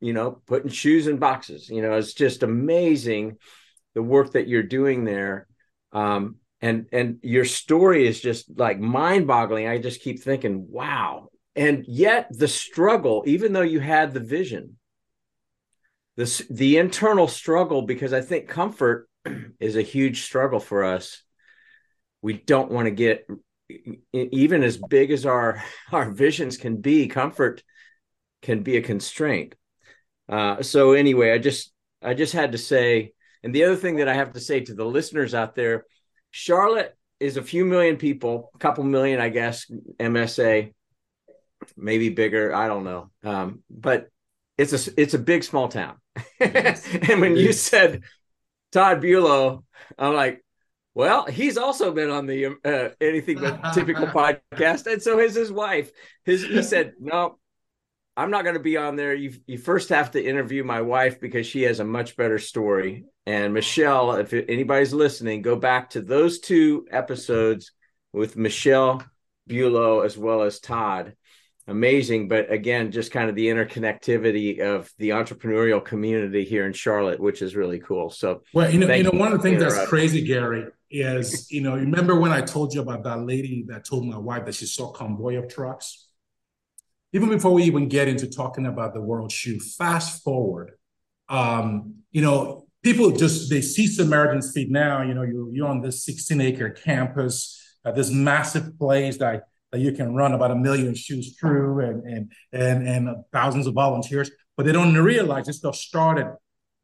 you know putting shoes in boxes. You know it's just amazing the work that you're doing there. Um and and your story is just like mind boggling i just keep thinking wow. And yet the struggle even though you had the vision this the internal struggle because I think comfort is a huge struggle for us. We don't want to get even as big as our our visions can be. Comfort can be a constraint. Uh, so anyway, I just I just had to say, and the other thing that I have to say to the listeners out there, Charlotte is a few million people, a couple million, I guess, MSA, maybe bigger. I don't know, um, but it's a it's a big small town. and when you said Todd Bulow, I'm like, well, he's also been on the uh, anything but typical podcast, and so has his wife. His he said, no, I'm not going to be on there. You you first have to interview my wife because she has a much better story. And Michelle, if anybody's listening, go back to those two episodes with Michelle Bulow as well as Todd amazing but again just kind of the interconnectivity of the entrepreneurial community here in charlotte which is really cool. So well you know you know one of the things that's crazy gary is you know remember when i told you about that lady that told my wife that she saw convoy of trucks? Even before we even get into talking about the world shoe fast forward um you know people just they see samaritan's feet now you know you're, you're on this 16 acre campus at this massive place that that you can run about a million shoes through and and and and thousands of volunteers, but they don't realize this stuff started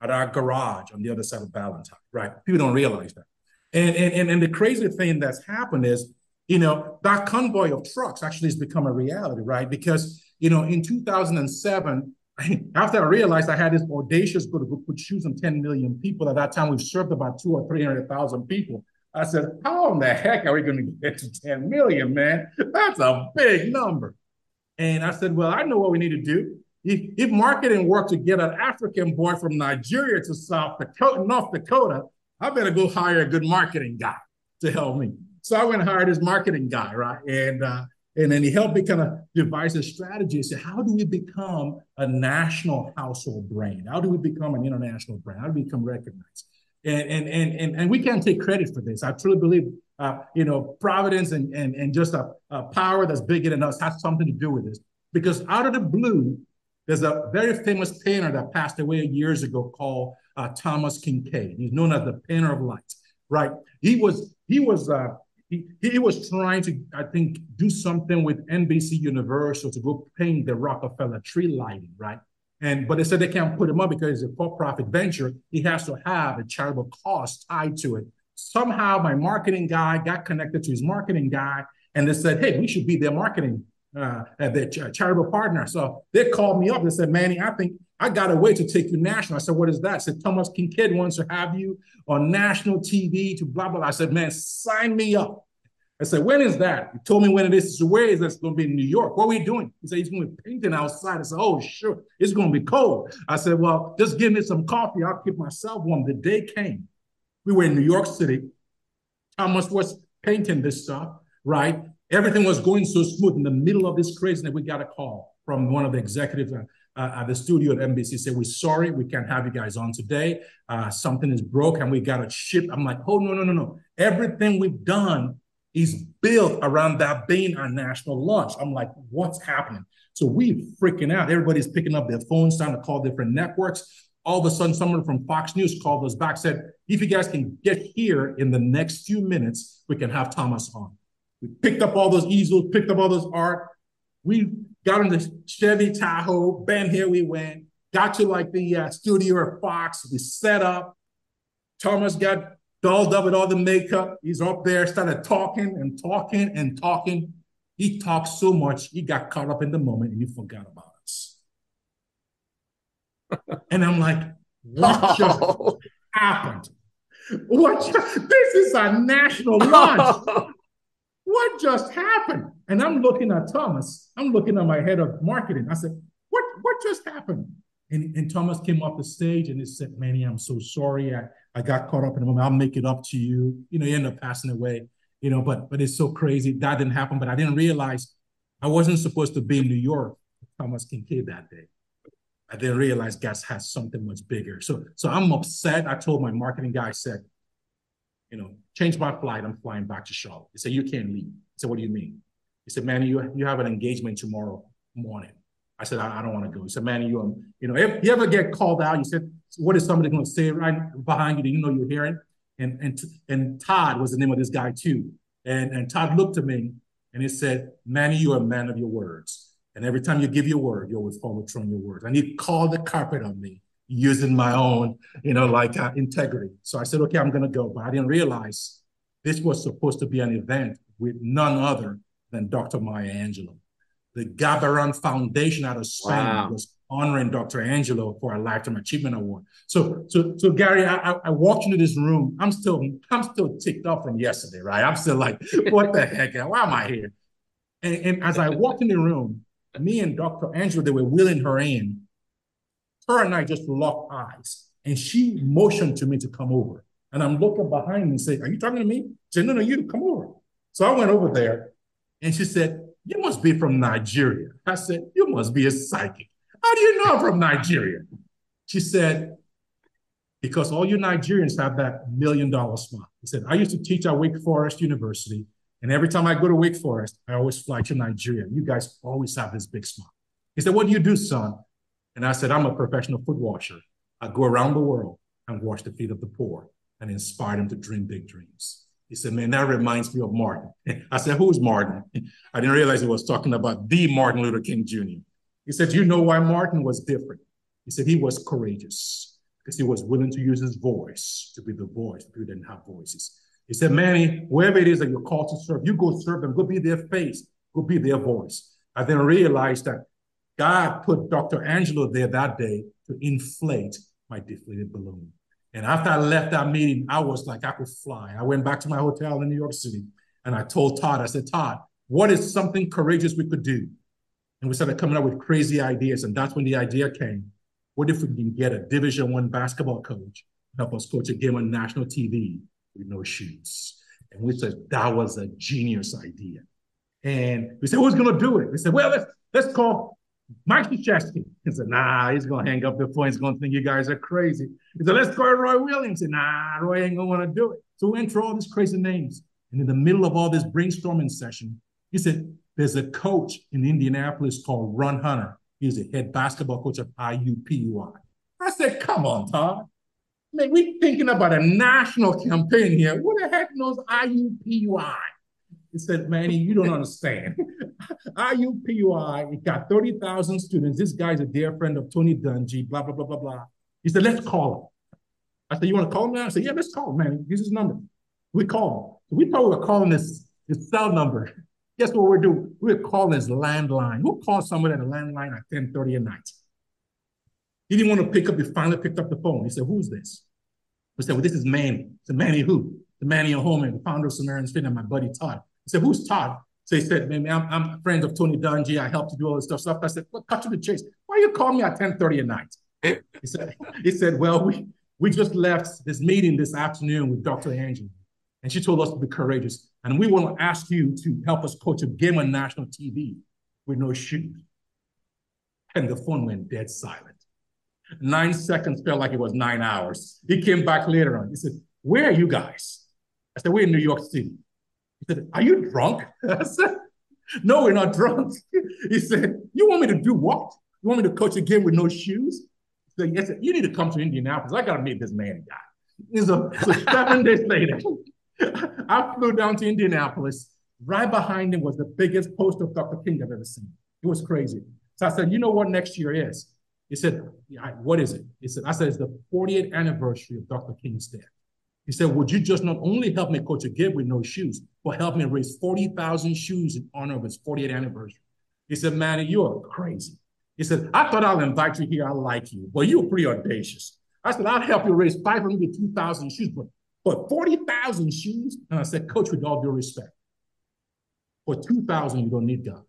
at our garage on the other side of Ballantyne, right? People don't realize that. And and and the crazy thing that's happened is, you know, that convoy of trucks actually has become a reality, right? Because you know, in 2007, after I realized I had this audacious goal to put shoes on 10 million people, at that time we've served about two or 300,000 people. I said, how in the heck are we going to get to 10 million, man? That's a big number. And I said, well, I know what we need to do. If, if marketing worked to get an African boy from Nigeria to South Dakota, North Dakota, I better go hire a good marketing guy to help me. So I went and hired this marketing guy, right? And uh, and then he helped me kind of devise a strategy. Say, how do we become a national household brand? How do we become an international brand? How do we become recognized? And and and and, and we can't take credit for this. I truly believe, uh, you know, providence and and and just a, a power that's bigger than us has something to do with this. Because out of the blue, there's a very famous painter that passed away years ago called uh, Thomas Kinkade. He's known as the painter of light. right? He was he was uh, he, he was trying to, I think, do something with NBC Universal to go paint the Rockefeller tree lighting, right? And but they said they can't put him up because it's a for-profit venture. He has to have a charitable cost tied to it. Somehow my marketing guy got connected to his marketing guy, and they said, "Hey, we should be their marketing, uh, their charitable partner." So they called me up and said, "Manny, I think I got a way to take you national." I said, "What is that?" I said, "Thomas Kinkade wants to have you on national TV to blah blah." I said, "Man, sign me up." I said, when is that? He told me when it is. So where is that? going to be in New York. What are we doing? He said, he's going to be painting outside. I said, oh, sure. It's going to be cold. I said, well, just give me some coffee. I'll keep myself warm. The day came. We were in New York City. Thomas was painting this stuff, right? Everything was going so smooth. In the middle of this craziness, we got a call from one of the executives uh, uh, at the studio at NBC. Said, we're sorry, we can't have you guys on today. Uh, something is broke and we got to ship. I'm like, oh, no, no, no, no. Everything we've done is built around that being our national launch. I'm like, what's happening? So we freaking out. Everybody's picking up their phones, trying to call different networks. All of a sudden, someone from Fox News called us back, said, if you guys can get here in the next few minutes, we can have Thomas on. We picked up all those easels, picked up all those art. We got in the Chevy Tahoe, bam, here we went. Got to like the uh, studio at Fox. We set up. Thomas got dolled up with all the makeup. He's up there, started talking and talking and talking. He talked so much, he got caught up in the moment and he forgot about us. and I'm like, what just happened? What just, this is a national launch. what just happened? And I'm looking at Thomas. I'm looking at my head of marketing. I said, what, what just happened? And, and Thomas came off the stage and he said, Manny, I'm so sorry. I, I got caught up in the moment. I'll make it up to you. You know, he ended up passing away, you know, but but it's so crazy. That didn't happen. But I didn't realize I wasn't supposed to be in New York Thomas Kinkade that day. I didn't realize Gas has something much bigger. So so I'm upset. I told my marketing guy, I said, you know, change my flight. I'm flying back to Charlotte. He said, you can't leave. I said, what do you mean? He said, man, you, you have an engagement tomorrow morning. I said, I, I don't want to go. He said, man, you, um, you know, if you ever get called out, you said, what is somebody going to say right behind you that you know you're hearing? And, and, and Todd was the name of this guy too. And, and Todd looked at me and he said, Manny, you're a man of your words. And every time you give your word, you always follow through on your words. And he called the carpet on me using my own, you know, like uh, integrity. So I said, okay, I'm going to go. But I didn't realize this was supposed to be an event with none other than Dr. Maya Angelou the Gabaran Foundation out of Spain wow. was honoring Dr. Angelou for a Lifetime Achievement Award. So, so, so Gary, I, I walked into this room. I'm still, I'm still ticked off from yesterday, right? I'm still like, what the heck? Why am I here? And, and as I walked in the room, me and Dr. Angelou, they were wheeling her in. Her and I just locked eyes, and she motioned to me to come over. And I'm looking behind me and say, "Are you talking to me?" She said, "No, no, you come over." So I went over there, and she said, you must be from Nigeria. I said, You must be a psychic. How do you know I'm from Nigeria? She said, Because all you Nigerians have that million dollar smile. He said, I used to teach at Wake Forest University. And every time I go to Wake Forest, I always fly to Nigeria. You guys always have this big smile. He said, What do you do, son? And I said, I'm a professional foot washer. I go around the world and wash the feet of the poor and inspire them to dream big dreams. He said, man, that reminds me of Martin. I said, who's Martin? I didn't realize he was talking about the Martin Luther King Jr. He said, you know why Martin was different? He said he was courageous because he was willing to use his voice to be the voice. People didn't have voices. He said, Manny, whoever it is that you're called to serve, you go serve them, go be their face, go be their voice. I then realized that God put Dr. Angelou there that day to inflate my deflated balloon. And after I left that meeting, I was like, I could fly. I went back to my hotel in New York City and I told Todd, I said, Todd, what is something courageous we could do? And we started coming up with crazy ideas. And that's when the idea came. What if we can get a division one basketball coach, help us coach a game on national TV with no shoes? And we said that was a genius idea. And we said, who's gonna do it? We said, well, let's let's call Mike Krzyzewski. He said, nah, he's gonna hang up the phone. He's gonna think you guys are crazy. He said, let's call Roy Williams. He said, nah, Roy ain't gonna wanna do it. So we went through all these crazy names. And in the middle of all this brainstorming session, he said, there's a coach in Indianapolis called Ron Hunter. He's the head basketball coach of IUPUI. I said, come on, Todd. Man, we're thinking about a national campaign here. What the heck knows IUPUI? He said, Manny, you don't understand. IUPUI, it got 30,000 students. This guy's a dear friend of Tony Dungy, blah, blah, blah, blah, blah. He said, let's call him. I said, you want to call him now? I said, yeah, let's call him, man. Here's his number. We call him. We thought we were calling his, his cell number. Guess what we're doing? We're calling his landline. Who calls someone at a landline at 10:30 at night? He didn't want to pick up. He finally picked up the phone. He said, Who's this? We said, Well, this is Manny. said, Manny who? The Manny Ohonme, the founder of Samaritan's Feet, and my buddy Todd. He said, Who's Todd? So he said, Man, I'm, I'm friends of Tony Dungy. I helped you do all this stuff. stuff. I said, Well, cut to the chase. Why you call me at 10:30 at night? he said, he said, Well, we we just left this meeting this afternoon with Dr. Angie. And she told us to be courageous. And we want to ask you to help us coach a game on national TV with no shoes. And the phone went dead silent. Nine seconds felt like it was nine hours. He came back later on. He said, Where are you guys? I said, We're in New York City. Said, Are you drunk? I said, No, we're not drunk. He said, You want me to do what? You want me to coach a game with no shoes? Said, Yes, you need to come to Indianapolis. I got to meet this man guy. So, so seven days later, I flew down to Indianapolis. Right behind him was the biggest poster of Dr. King I've ever seen. It was crazy. So I said, you know what next year is? He said, what is it? He said, I said, it's the 40th anniversary of Dr. King's death. He said, would you just not only help me coach a kid with no shoes, but help me raise 40,000 shoes in honor of his 40th anniversary? He said, man, you're crazy. He said, I thought I'll invite you here. I like you, but you're pretty audacious. I said, I'll help you raise 500 to 2,000 shoes, but but 40,000 shoes, and I said, Coach, with all due respect, for 2,000, you don't need God.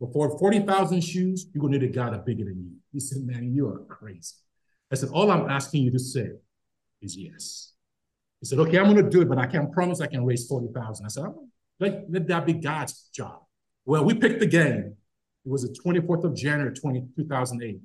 But for 40,000 shoes, you're going to need a God bigger than you. He said, Man, you are crazy. I said, All I'm asking you to say is yes. He said, Okay, I'm going to do it, but I can't promise I can raise 40,000. I said, let, let that be God's job. Well, we picked the game. It was the 24th of January, 20, 2008.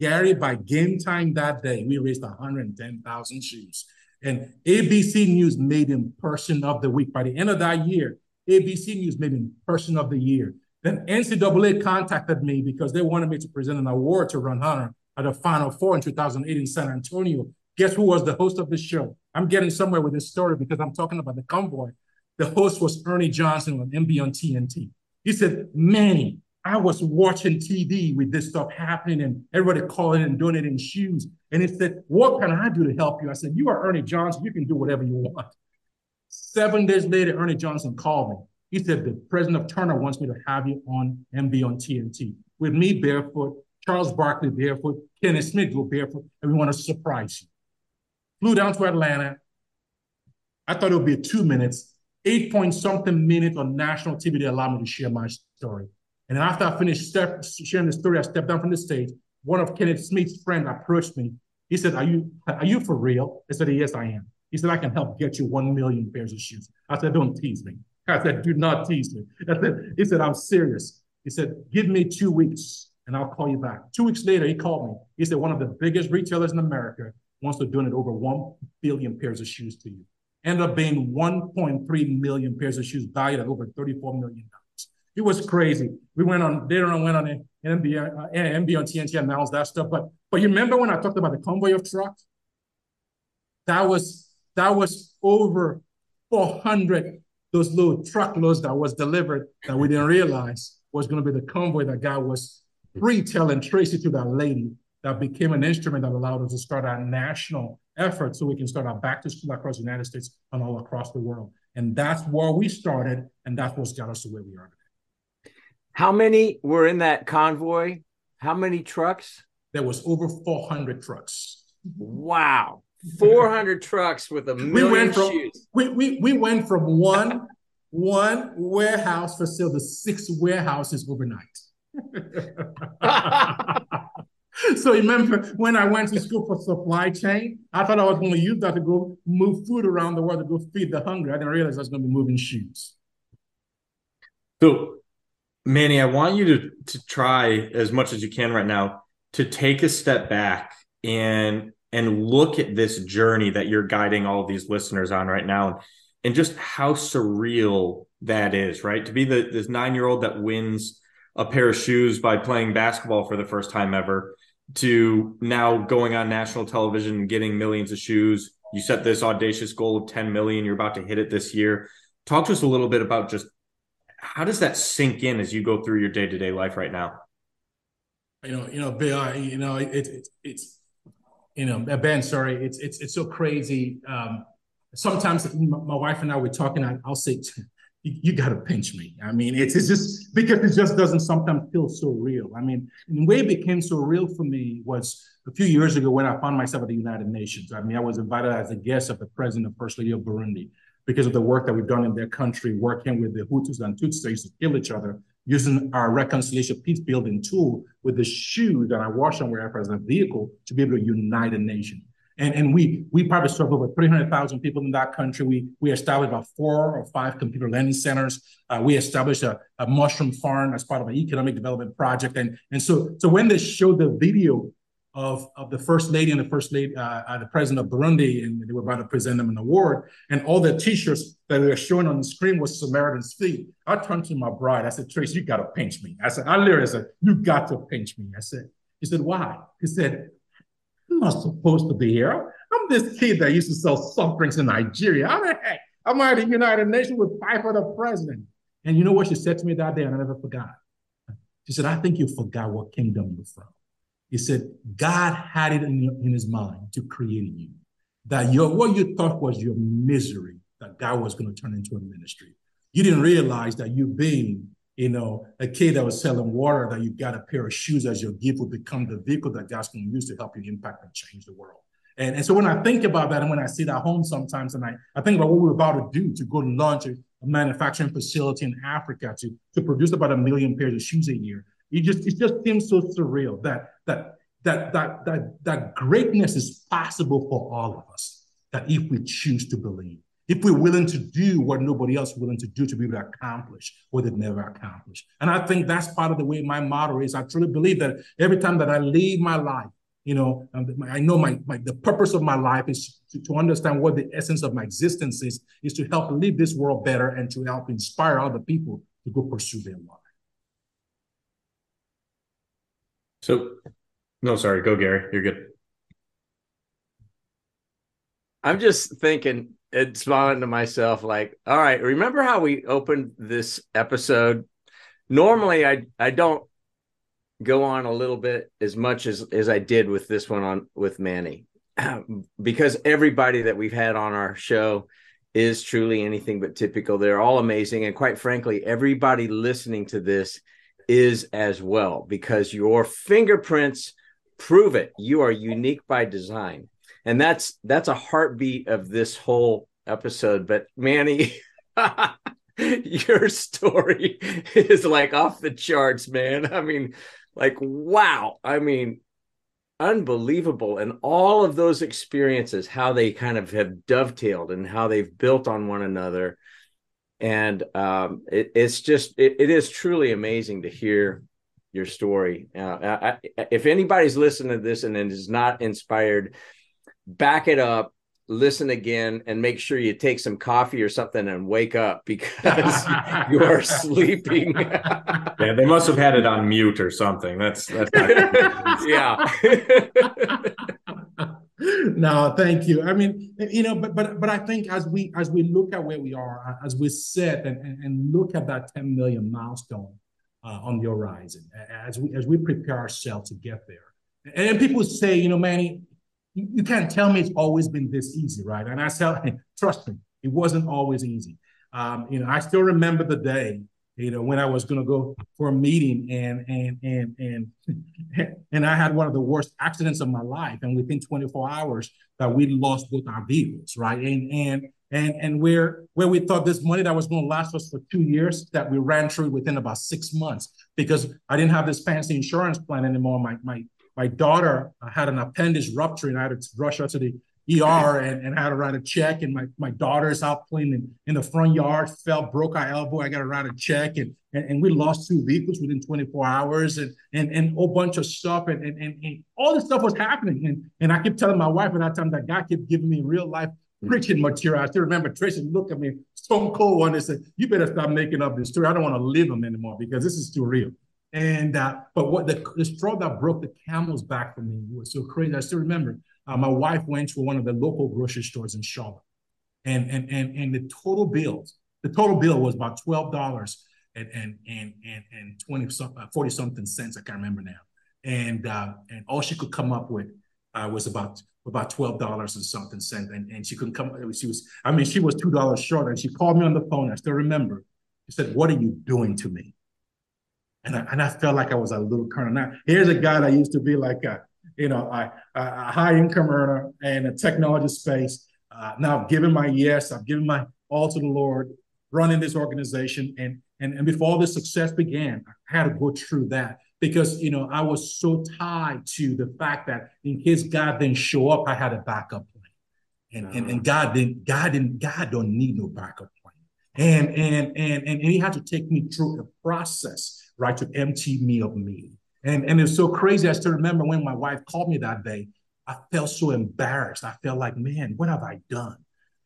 Gary, by game time that day, we raised 110,000 shoes. And ABC News made him Person of the Week. By the end of that year, ABC News made him Person of the Year. Then NCAA contacted me because they wanted me to present an award to Ron Hunter at the Final Four in 2008 in San Antonio. Guess who was the host of the show? I'm getting somewhere with this story because I'm talking about the convoy. The host was Ernie Johnson on NBA on TNT. He said, Manny, I was watching TV with this stuff happening and everybody calling and donating shoes. And he said, What can I do to help you? I said, You are Ernie Johnson. You can do whatever you want. Seven days later, Ernie Johnson called me. He said, The president of Turner wants me to have you on NBA on TNT with me barefoot, Charles Barkley barefoot, Kenny Smith go barefoot, and we want to surprise you. Flew down to Atlanta. I thought it would be two minutes, eight point something minutes on national TV to allow me to share my story. And then after I finished step, sharing the story, I stepped down from the stage. One of Kenneth Smith's friends approached me. He said, are you, are you for real? I said, yes, I am. He said, I can help get you 1 million pairs of shoes. I said, don't tease me. I said, do not tease me. I said, he said, I'm serious. He said, give me two weeks and I'll call you back. Two weeks later, he called me. He said, one of the biggest retailers in America wants to donate over 1 billion pairs of shoes to you. Ended up being 1.3 million pairs of shoes valued at over $34 million. It was crazy. We went on later on went on an NBA, uh, NBA on TNT announced that stuff. But but you remember when I talked about the convoy of trucks? That was that was over 400 those little truckloads that was delivered that we didn't realize was going to be the convoy that God was pre-telling Tracy to that lady that became an instrument that allowed us to start our national effort so we can start our back to school across the United States and all across the world. And that's where we started, and that's what's got us to where we are today. how many were in that convoy? How many trucks? There was over 400 trucks. Wow. 400 trucks with a million we went from, shoes. We, we, we went from one one warehouse facility to six warehouses overnight. so remember when I went to school for supply chain, I thought I was going to use that to go move food around the world to go feed the hungry. I didn't realize I was going to be moving shoes. So Manny, I want you to to try as much as you can right now to take a step back and and look at this journey that you're guiding all these listeners on right now and, and just how surreal that is, right? To be the this 9-year-old that wins a pair of shoes by playing basketball for the first time ever to now going on national television getting millions of shoes. You set this audacious goal of 10 million. You're about to hit it this year. Talk to us a little bit about just how does that sink in as you go through your day to day life right now? You know, you know, Bill, you know, it's it, it's you know, Ben, sorry, it's it's it's so crazy. Um, sometimes my wife and I were talking. I'll say, you, got to pinch me. I mean, it's, it's just because it just doesn't sometimes feel so real. I mean, the way it became so real for me was a few years ago when I found myself at the United Nations. I mean, I was invited as a guest of the president and first lady of Burundi because of the work that we've done in their country, working with the Hutus and Tutsis to kill each other, using our reconciliation peace building tool with the shoes that I wash and wear as a vehicle to be able to unite a nation. And, and we we probably serve over 300,000 people in that country. We we established about four or five computer learning centers. Uh, we established a, a mushroom farm as part of an economic development project. And, and so so when they showed the video of, of the first lady and the first lady, uh, uh, the president of Burundi, and they were about to present them an award, and all the t-shirts that were showing on the screen was Samaritan's feet. I turned to my bride. I said, Trace, you got to pinch me. I said, I literally said, you got to pinch me. I said, he said, why? He said, I'm not supposed to be here. I'm this kid that used to sell soft drinks in Nigeria. I'm, hey, I'm at the United Nations with five other presidents. And you know what she said to me that day, and I never forgot. She said, I think you forgot what kingdom you're from. He said, God had it in, in his mind to create you. That your what you thought was your misery, that God was going to turn into a ministry. You didn't realize that you being you know, a kid that was selling water that you got a pair of shoes as your gift will become the vehicle that God's going to use to help you impact and change the world. And, and so when I think about that and when I sit at home sometimes and I, I think about what we're about to do to go launch a, a manufacturing facility in Africa to, to produce about a million pairs of shoes a year, it just it just seems so surreal that that that that that that greatness is possible for all of us. That if we choose to believe if we're willing to do what nobody else is willing to do to be able to accomplish what they've never accomplished. And I think that's part of the way my motto is. I truly believe that every time that I leave my life, you know, um, I know my, my the purpose of my life is to, to understand what the essence of my existence is, is to help leave this world better and to help inspire other people to go pursue their life. So, no, sorry, go Gary. You're good. I'm just thinking and smiling to myself, like, all right, remember how we opened this episode? Normally, I I don't go on a little bit as much as as I did with this one on with Manny, because everybody that we've had on our show is truly anything but typical. They're all amazing, and quite frankly, everybody listening to this is as well because your fingerprints prove it. You are unique by design and that's that's a heartbeat of this whole episode but manny your story is like off the charts man. I mean like wow. I mean unbelievable. And all of those experiences how they kind of have dovetailed and how they've built on one another. And um, it, it's just it, it is truly amazing to hear your story. Uh, I, if anybody's listening to this and is not inspired back it up, listen again, and make sure you take some coffee or something and wake up because you are sleeping. yeah, they must have had it on mute or something. That's that's yeah. no, thank you. I mean, you know, but but but I think as we as we look at where we are, as we sit and, and, and look at that 10 million milestone uh, on the horizon, as we as we prepare ourselves to get there. And people say, you know, Manny, you, can't tell me it's always been this easy, right? And I tell, trust me, it wasn't always easy. Um, you know, I still remember the day, you know, when I was going to go for a meeting and and and and and I had one of the worst accidents of my life, and within 24 hours, that we lost both our vehicles, right? And and and and where where we thought this money that was going to last us for two years, that we ran through within about six months because I didn't have this fancy insurance plan anymore. My my my daughter had an appendix rupture and I had to rush her to the ER and, and had to write a check. And my, my daughter's out playing in, in the front yard, fell, broke her elbow. I got to write a check. And, and, and we lost two vehicles within 24 hours and, and, and a whole bunch of stuff. And, and, and, and all this stuff was happening. And, and I kept telling my wife at that time that God kept giving me real life preaching material. I still remember Tracy looked at me stone cold one and said, You better stop making up this story. I don't want to live them anymore because this is too real. And uh, but what the, the straw that broke the camel's back for me was so crazy. I still remember uh, my wife went to one of the local grocery stores in Charlotte, and and and and the total bills, the total bill was about twelve dollars and and and and and twenty something, uh, forty something cents. I can't remember now. And uh, and all she could come up with uh, was about about twelve dollars and something cents. and and she couldn't come. She was, I mean, she was two dollars short, and she called me on the phone. I still remember. She said, "What are you doing to me?" And I, and I felt like I was a little colonel. Now, here's a guy that used to be like a, you know, a, a high income earner in a technology space. Uh, now I've given my yes, I've given my all to the Lord, running this organization. And, and, and before all this success began, I had to go through that because, you know, I was so tied to the fact that in case God didn't show up, I had a backup plan. And, uh-huh. and, and God didn't, God didn't, God don't need no backup plan. And, and, and, and, and he had to take me through a process right, to empty me of me. And, and it's so crazy. I still remember when my wife called me that day, I felt so embarrassed. I felt like, man, what have I done?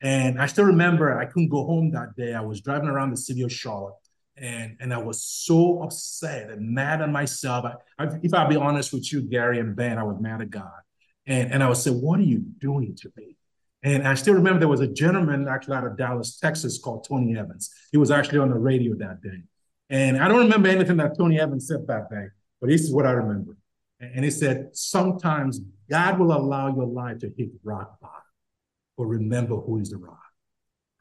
And I still remember I couldn't go home that day. I was driving around the city of Charlotte and, and I was so upset and mad at myself. I, I, if I'll be honest with you, Gary and Ben, I was mad at God. And, and I would say, what are you doing to me? And I still remember there was a gentleman actually out of Dallas, Texas called Tony Evans. He was actually on the radio that day. And I don't remember anything that Tony Evans said that day, but this is what I remember. And he said, sometimes God will allow your life to hit rock bottom, but remember who is the rock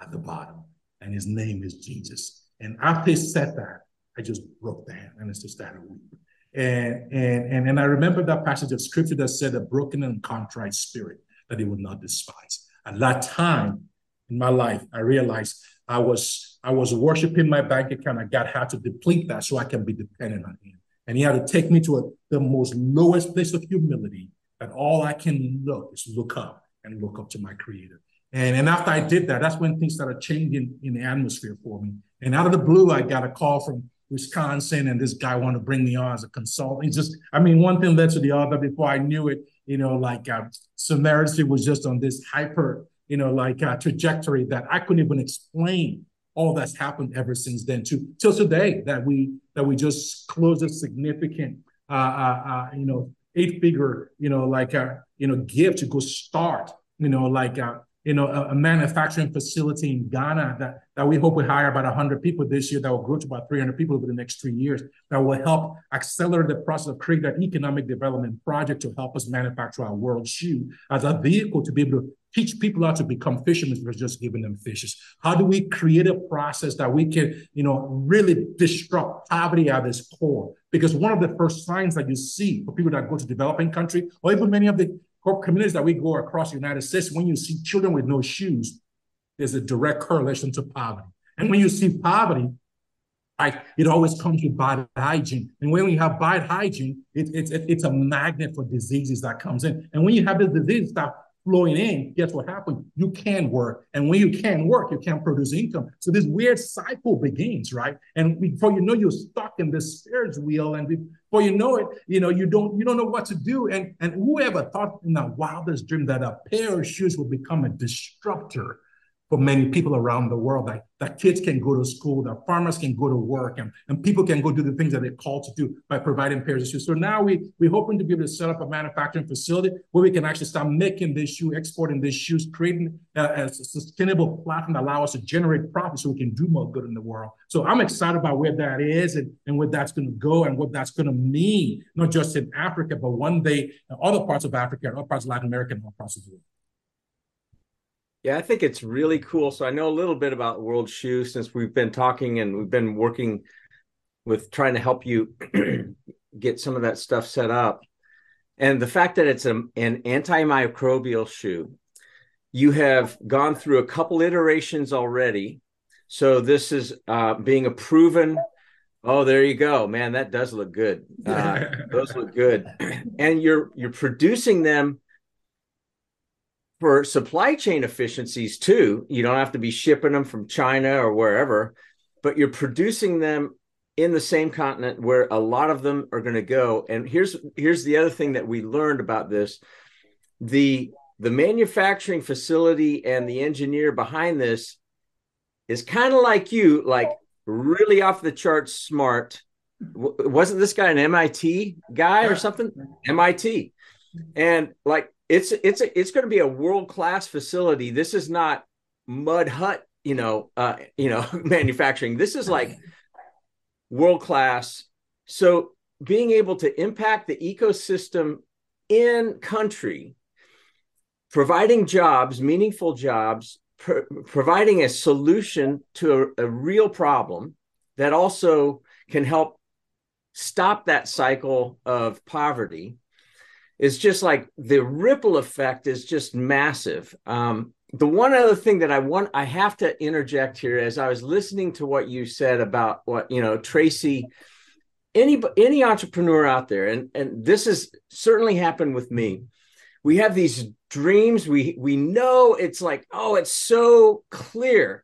at the bottom, and his name is Jesus. And after he said that, I just broke down and it's just started weeping. And, and, and, and I remember that passage of scripture that said, a broken and contrite spirit that he would not despise. At that time in my life, I realized I was I was worshiping my bank account. I God had to deplete that so I can be dependent on Him. And He had to take me to a, the most lowest place of humility. That all I can look is look up and look up to my Creator. And, and after I did that, that's when things started changing in the atmosphere for me. And out of the blue, I got a call from Wisconsin, and this guy wanted to bring me on as a consultant. He just, I mean, one thing led to the other. Before I knew it, you know, like uh, Samaritan was just on this hyper you know, like a trajectory that I couldn't even explain all that's happened ever since then to till today that we that we just closed a significant uh, uh, uh you know eight figure you know like a uh, you know gift to go start you know like uh, you know a, a manufacturing facility in Ghana that that we hope we hire about 100 people this year that will grow to about 300 people over the next three years that will help accelerate the process of creating that economic development project to help us manufacture our world shoe as a vehicle to be able to teach people how to become fishermen versus just giving them fishes? How do we create a process that we can, you know, really disrupt poverty at its core? Because one of the first signs that you see for people that go to developing country, or even many of the communities that we go across the United States, when you see children with no shoes, there's a direct correlation to poverty. And when you see poverty, like it always comes with bad hygiene. And when you have bad hygiene, it, it, it, it's a magnet for diseases that comes in. And when you have the disease stuff, flowing in, guess what happens? You can work. And when you can work, you can produce income. So this weird cycle begins, right? And before you know, you're stuck in this Ferris wheel. And before you know it, you know, you don't you don't know what to do. And and whoever thought in the wildest dream that a pair of shoes would become a disruptor for many people around the world that, that kids can go to school, that farmers can go to work, and, and people can go do the things that they're called to do by providing pairs of shoes. So now we, we're hoping to be able to set up a manufacturing facility where we can actually start making this shoe, exporting these shoes, creating a, a sustainable platform that allow us to generate profit so we can do more good in the world. So I'm excited about where that is and, and where that's going to go and what that's going to mean, not just in Africa, but one day other parts of Africa, and other parts of Latin America, and other parts of the world. Yeah, I think it's really cool. So I know a little bit about World Shoe since we've been talking and we've been working with trying to help you get some of that stuff set up. And the fact that it's a, an antimicrobial shoe, you have gone through a couple iterations already. So this is uh, being a proven. Oh, there you go, man. That does look good. Uh, those look good, and you're you're producing them for supply chain efficiencies too. You don't have to be shipping them from China or wherever, but you're producing them in the same continent where a lot of them are going to go. And here's here's the other thing that we learned about this. The the manufacturing facility and the engineer behind this is kind of like you, like really off the charts smart, wasn't this guy an MIT guy or something? MIT, and like it's it's a, it's going to be a world class facility. This is not mud hut, you know, uh, you know, manufacturing. This is like world class. So being able to impact the ecosystem in country, providing jobs, meaningful jobs, providing a solution to a, a real problem that also can help stop that cycle of poverty is just like the ripple effect is just massive. Um, the one other thing that I want, I have to interject here as I was listening to what you said about what, you know, Tracy, any, any entrepreneur out there, and, and this has certainly happened with me. We have these dreams. We, we know it's like, oh, it's so clear.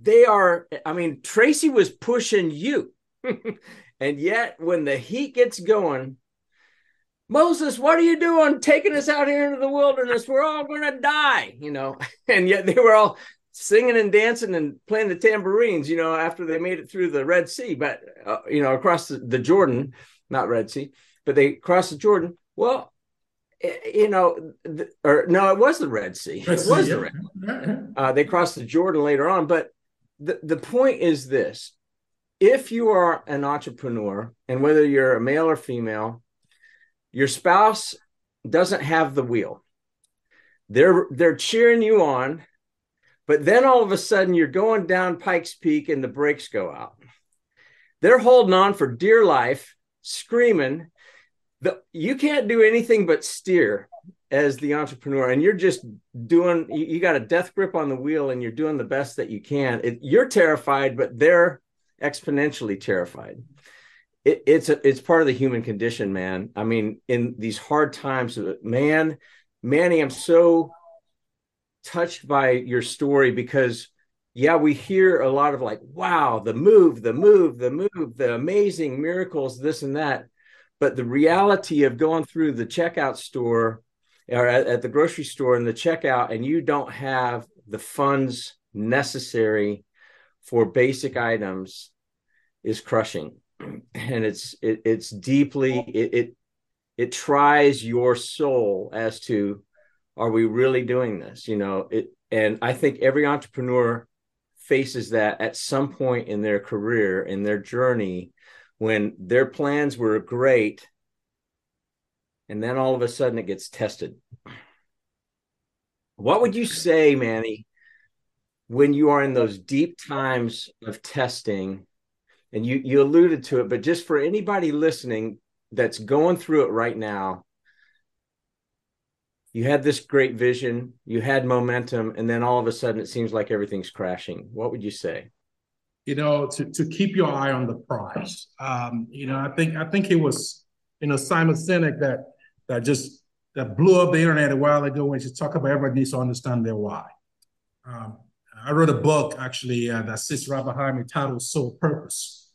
They are, I mean, Tracy was pushing you. and yet when the heat gets going, Moses, what are you doing taking us out here into the wilderness? We're all going to die, you know. And yet they were all singing and dancing and playing the tambourines, you know, after they made it through the Red Sea, but, uh, you know, across the, the, Jordan, not Red Sea, but they crossed the Jordan. Well, eh, you know, the, or no, it was the Red Sea. Red it sea, was yeah. the Red. Uh, they crossed the Jordan later on, but the, the point is this: if you are an entrepreneur, and whether you're a male or female, your spouse doesn't have the wheel. They're they're cheering you on, but then all of a sudden you're going down Pikes Peak and the brakes go out. They're holding on for dear life, screaming. The, you can't do anything but steer as the entrepreneur and you're just doing you, you, got a death grip on the wheel and you're doing the best that you can it, you're terrified but they're exponentially terrified it, it's a, it's part of the human condition, man. I mean, in these hard times, man, Manny, I'm so touched by your story because yeah, we hear a lot of like, wow, the move, the move, the move, the amazing miracles, this and that. But the reality of going through the checkout store or at, at the grocery store and the checkout, and you don't have the funds necessary for basic items is crushing and it's it, it's deeply it, it it tries your soul as to are we really doing this you know? It and i think every entrepreneur faces that at some point in their career in their journey when their plans were great and then all of a sudden it gets tested. What would you say manny when you are in those deep times of testing and you you alluded to it but just for anybody listening that's going through it right now you had this great vision you had momentum and then all of a sudden it seems like everything's crashing. What would you say? You know to, to keep your eye on the prize. Um, you know i think i think it was you know simon sinek that that just that blew up the internet a while ago when she talked about everybody needs to understand their why. Um, I wrote a book actually uh, that sits right behind me titled Soul Purpose.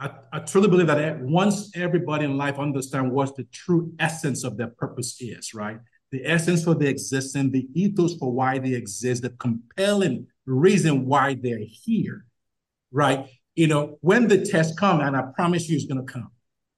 I, I, truly believe that once everybody in life understands what the true essence of their purpose is, right? The essence for their existence, the ethos for why they exist, the compelling reason why they're here, right? You know, when the test comes, and I promise you it's going to come,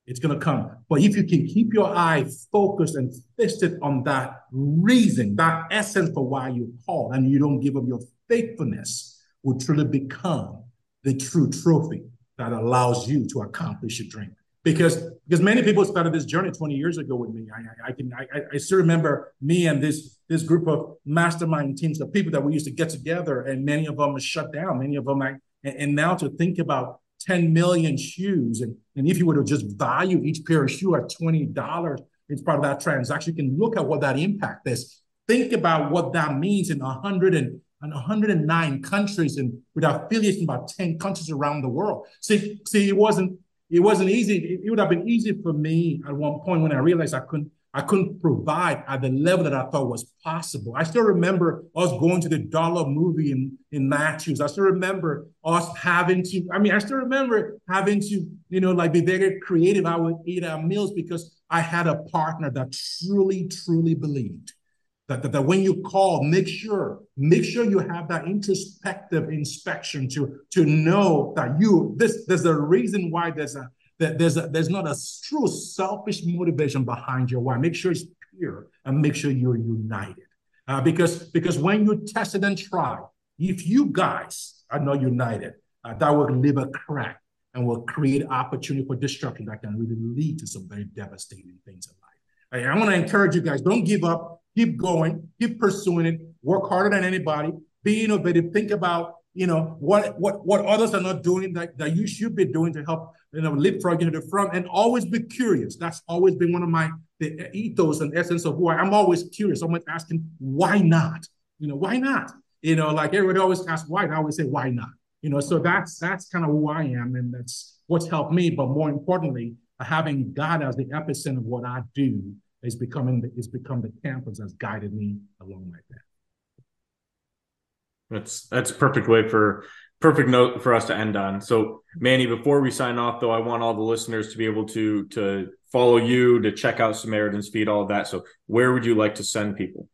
it's going to come. But if you can keep your eye focused and fixed on that reason, that essence for why you call, and you don't give up your faithfulness will truly become the true trophy that allows you to accomplish your dream. Because because many people started this journey 20 years ago with me. I, I, I can I, I still remember me and this this group of mastermind teams of people that we used to get together, and many of them are shut down. Many of them, and, and now to think about 10 million shoes, and, and if you were to just value each pair of shoe at $20, it's part of that transaction. You can look at what that impact is. Think about what that means in 100 and and 109 countries and with affiliates in about 10 countries around the world. See, see, it wasn't it wasn't easy. It, it would have been easy for me at one point when I realized I couldn't I couldn't provide at the level that I thought was possible. I still remember us going to the dollar movie in, in Matthews. I still remember us having to, I mean, I still remember having to, you know, like be very creative. I would eat our meals because I had a partner that truly, truly believed that, that, that when you call, make sure, make sure you have that introspective inspection to, to know that you, this, there's a reason why there's a, that there's a, there's not a true selfish motivation behind your why. Make sure it's pure and make sure you're united. Uh, because because when you test it and try, if you guys are not united, uh, that will leave a crack and will create opportunity for destruction that can really lead to some very devastating things in life. I, want to encourage you guys: don't give up, keep going, keep pursuing it, work harder than anybody, be innovative, think about you know what what what others are not doing that, that you should be doing to help you know leapfrog into the front and always be curious. That's always been one of my the ethos and essence of who I, i'm always curious. I'm always asking why not? You know why not? You know like everybody always asks why? And i always say why not? You know so that's that's kind of who i am and that's what's helped me but more importantly having god as the epicenter of what i do is becoming the, is become the campus that's guided me along like that that's that's a perfect way for perfect note for us to end on. So, Manny, before we sign off, though, I want all the listeners to be able to to follow you, to check out Samaritan's Feet, all of that. So, where would you like to send people?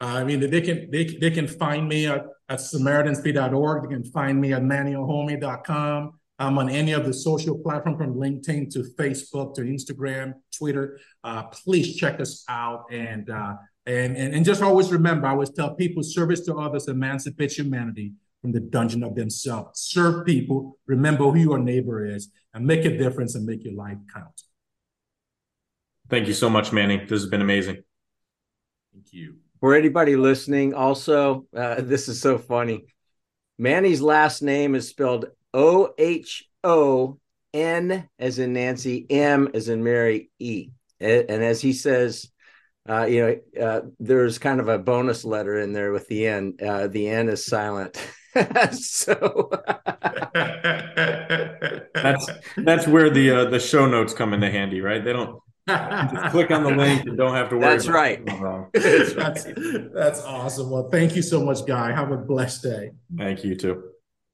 Uh, I mean, they can they, they can find me at, at SamaritansFeet.org. They can find me at mannyohonme.com. I'm on any of the social platforms from LinkedIn to Facebook to Instagram, Twitter. Uh, please check us out and uh, and, and, and just always remember, I always tell people service to others emancipates humanity from the dungeon of themselves. Serve people, remember who your neighbor is, and make a difference and make your life count. Thank you so much, Manny. This has been amazing. Thank you. For anybody listening, also, uh, this is so funny. Manny's last name is spelled O H O N as in Nancy, M as in Mary, E. And as he says, uh, you know, uh, there's kind of a bonus letter in there with the N. Uh, the N is silent. so that's that's where the uh, the show notes come into handy, right? They don't just click on the link and don't have to worry. That's right. that's, that's, that's awesome. Well, thank you so much, Guy. Have a blessed day. Thank you too.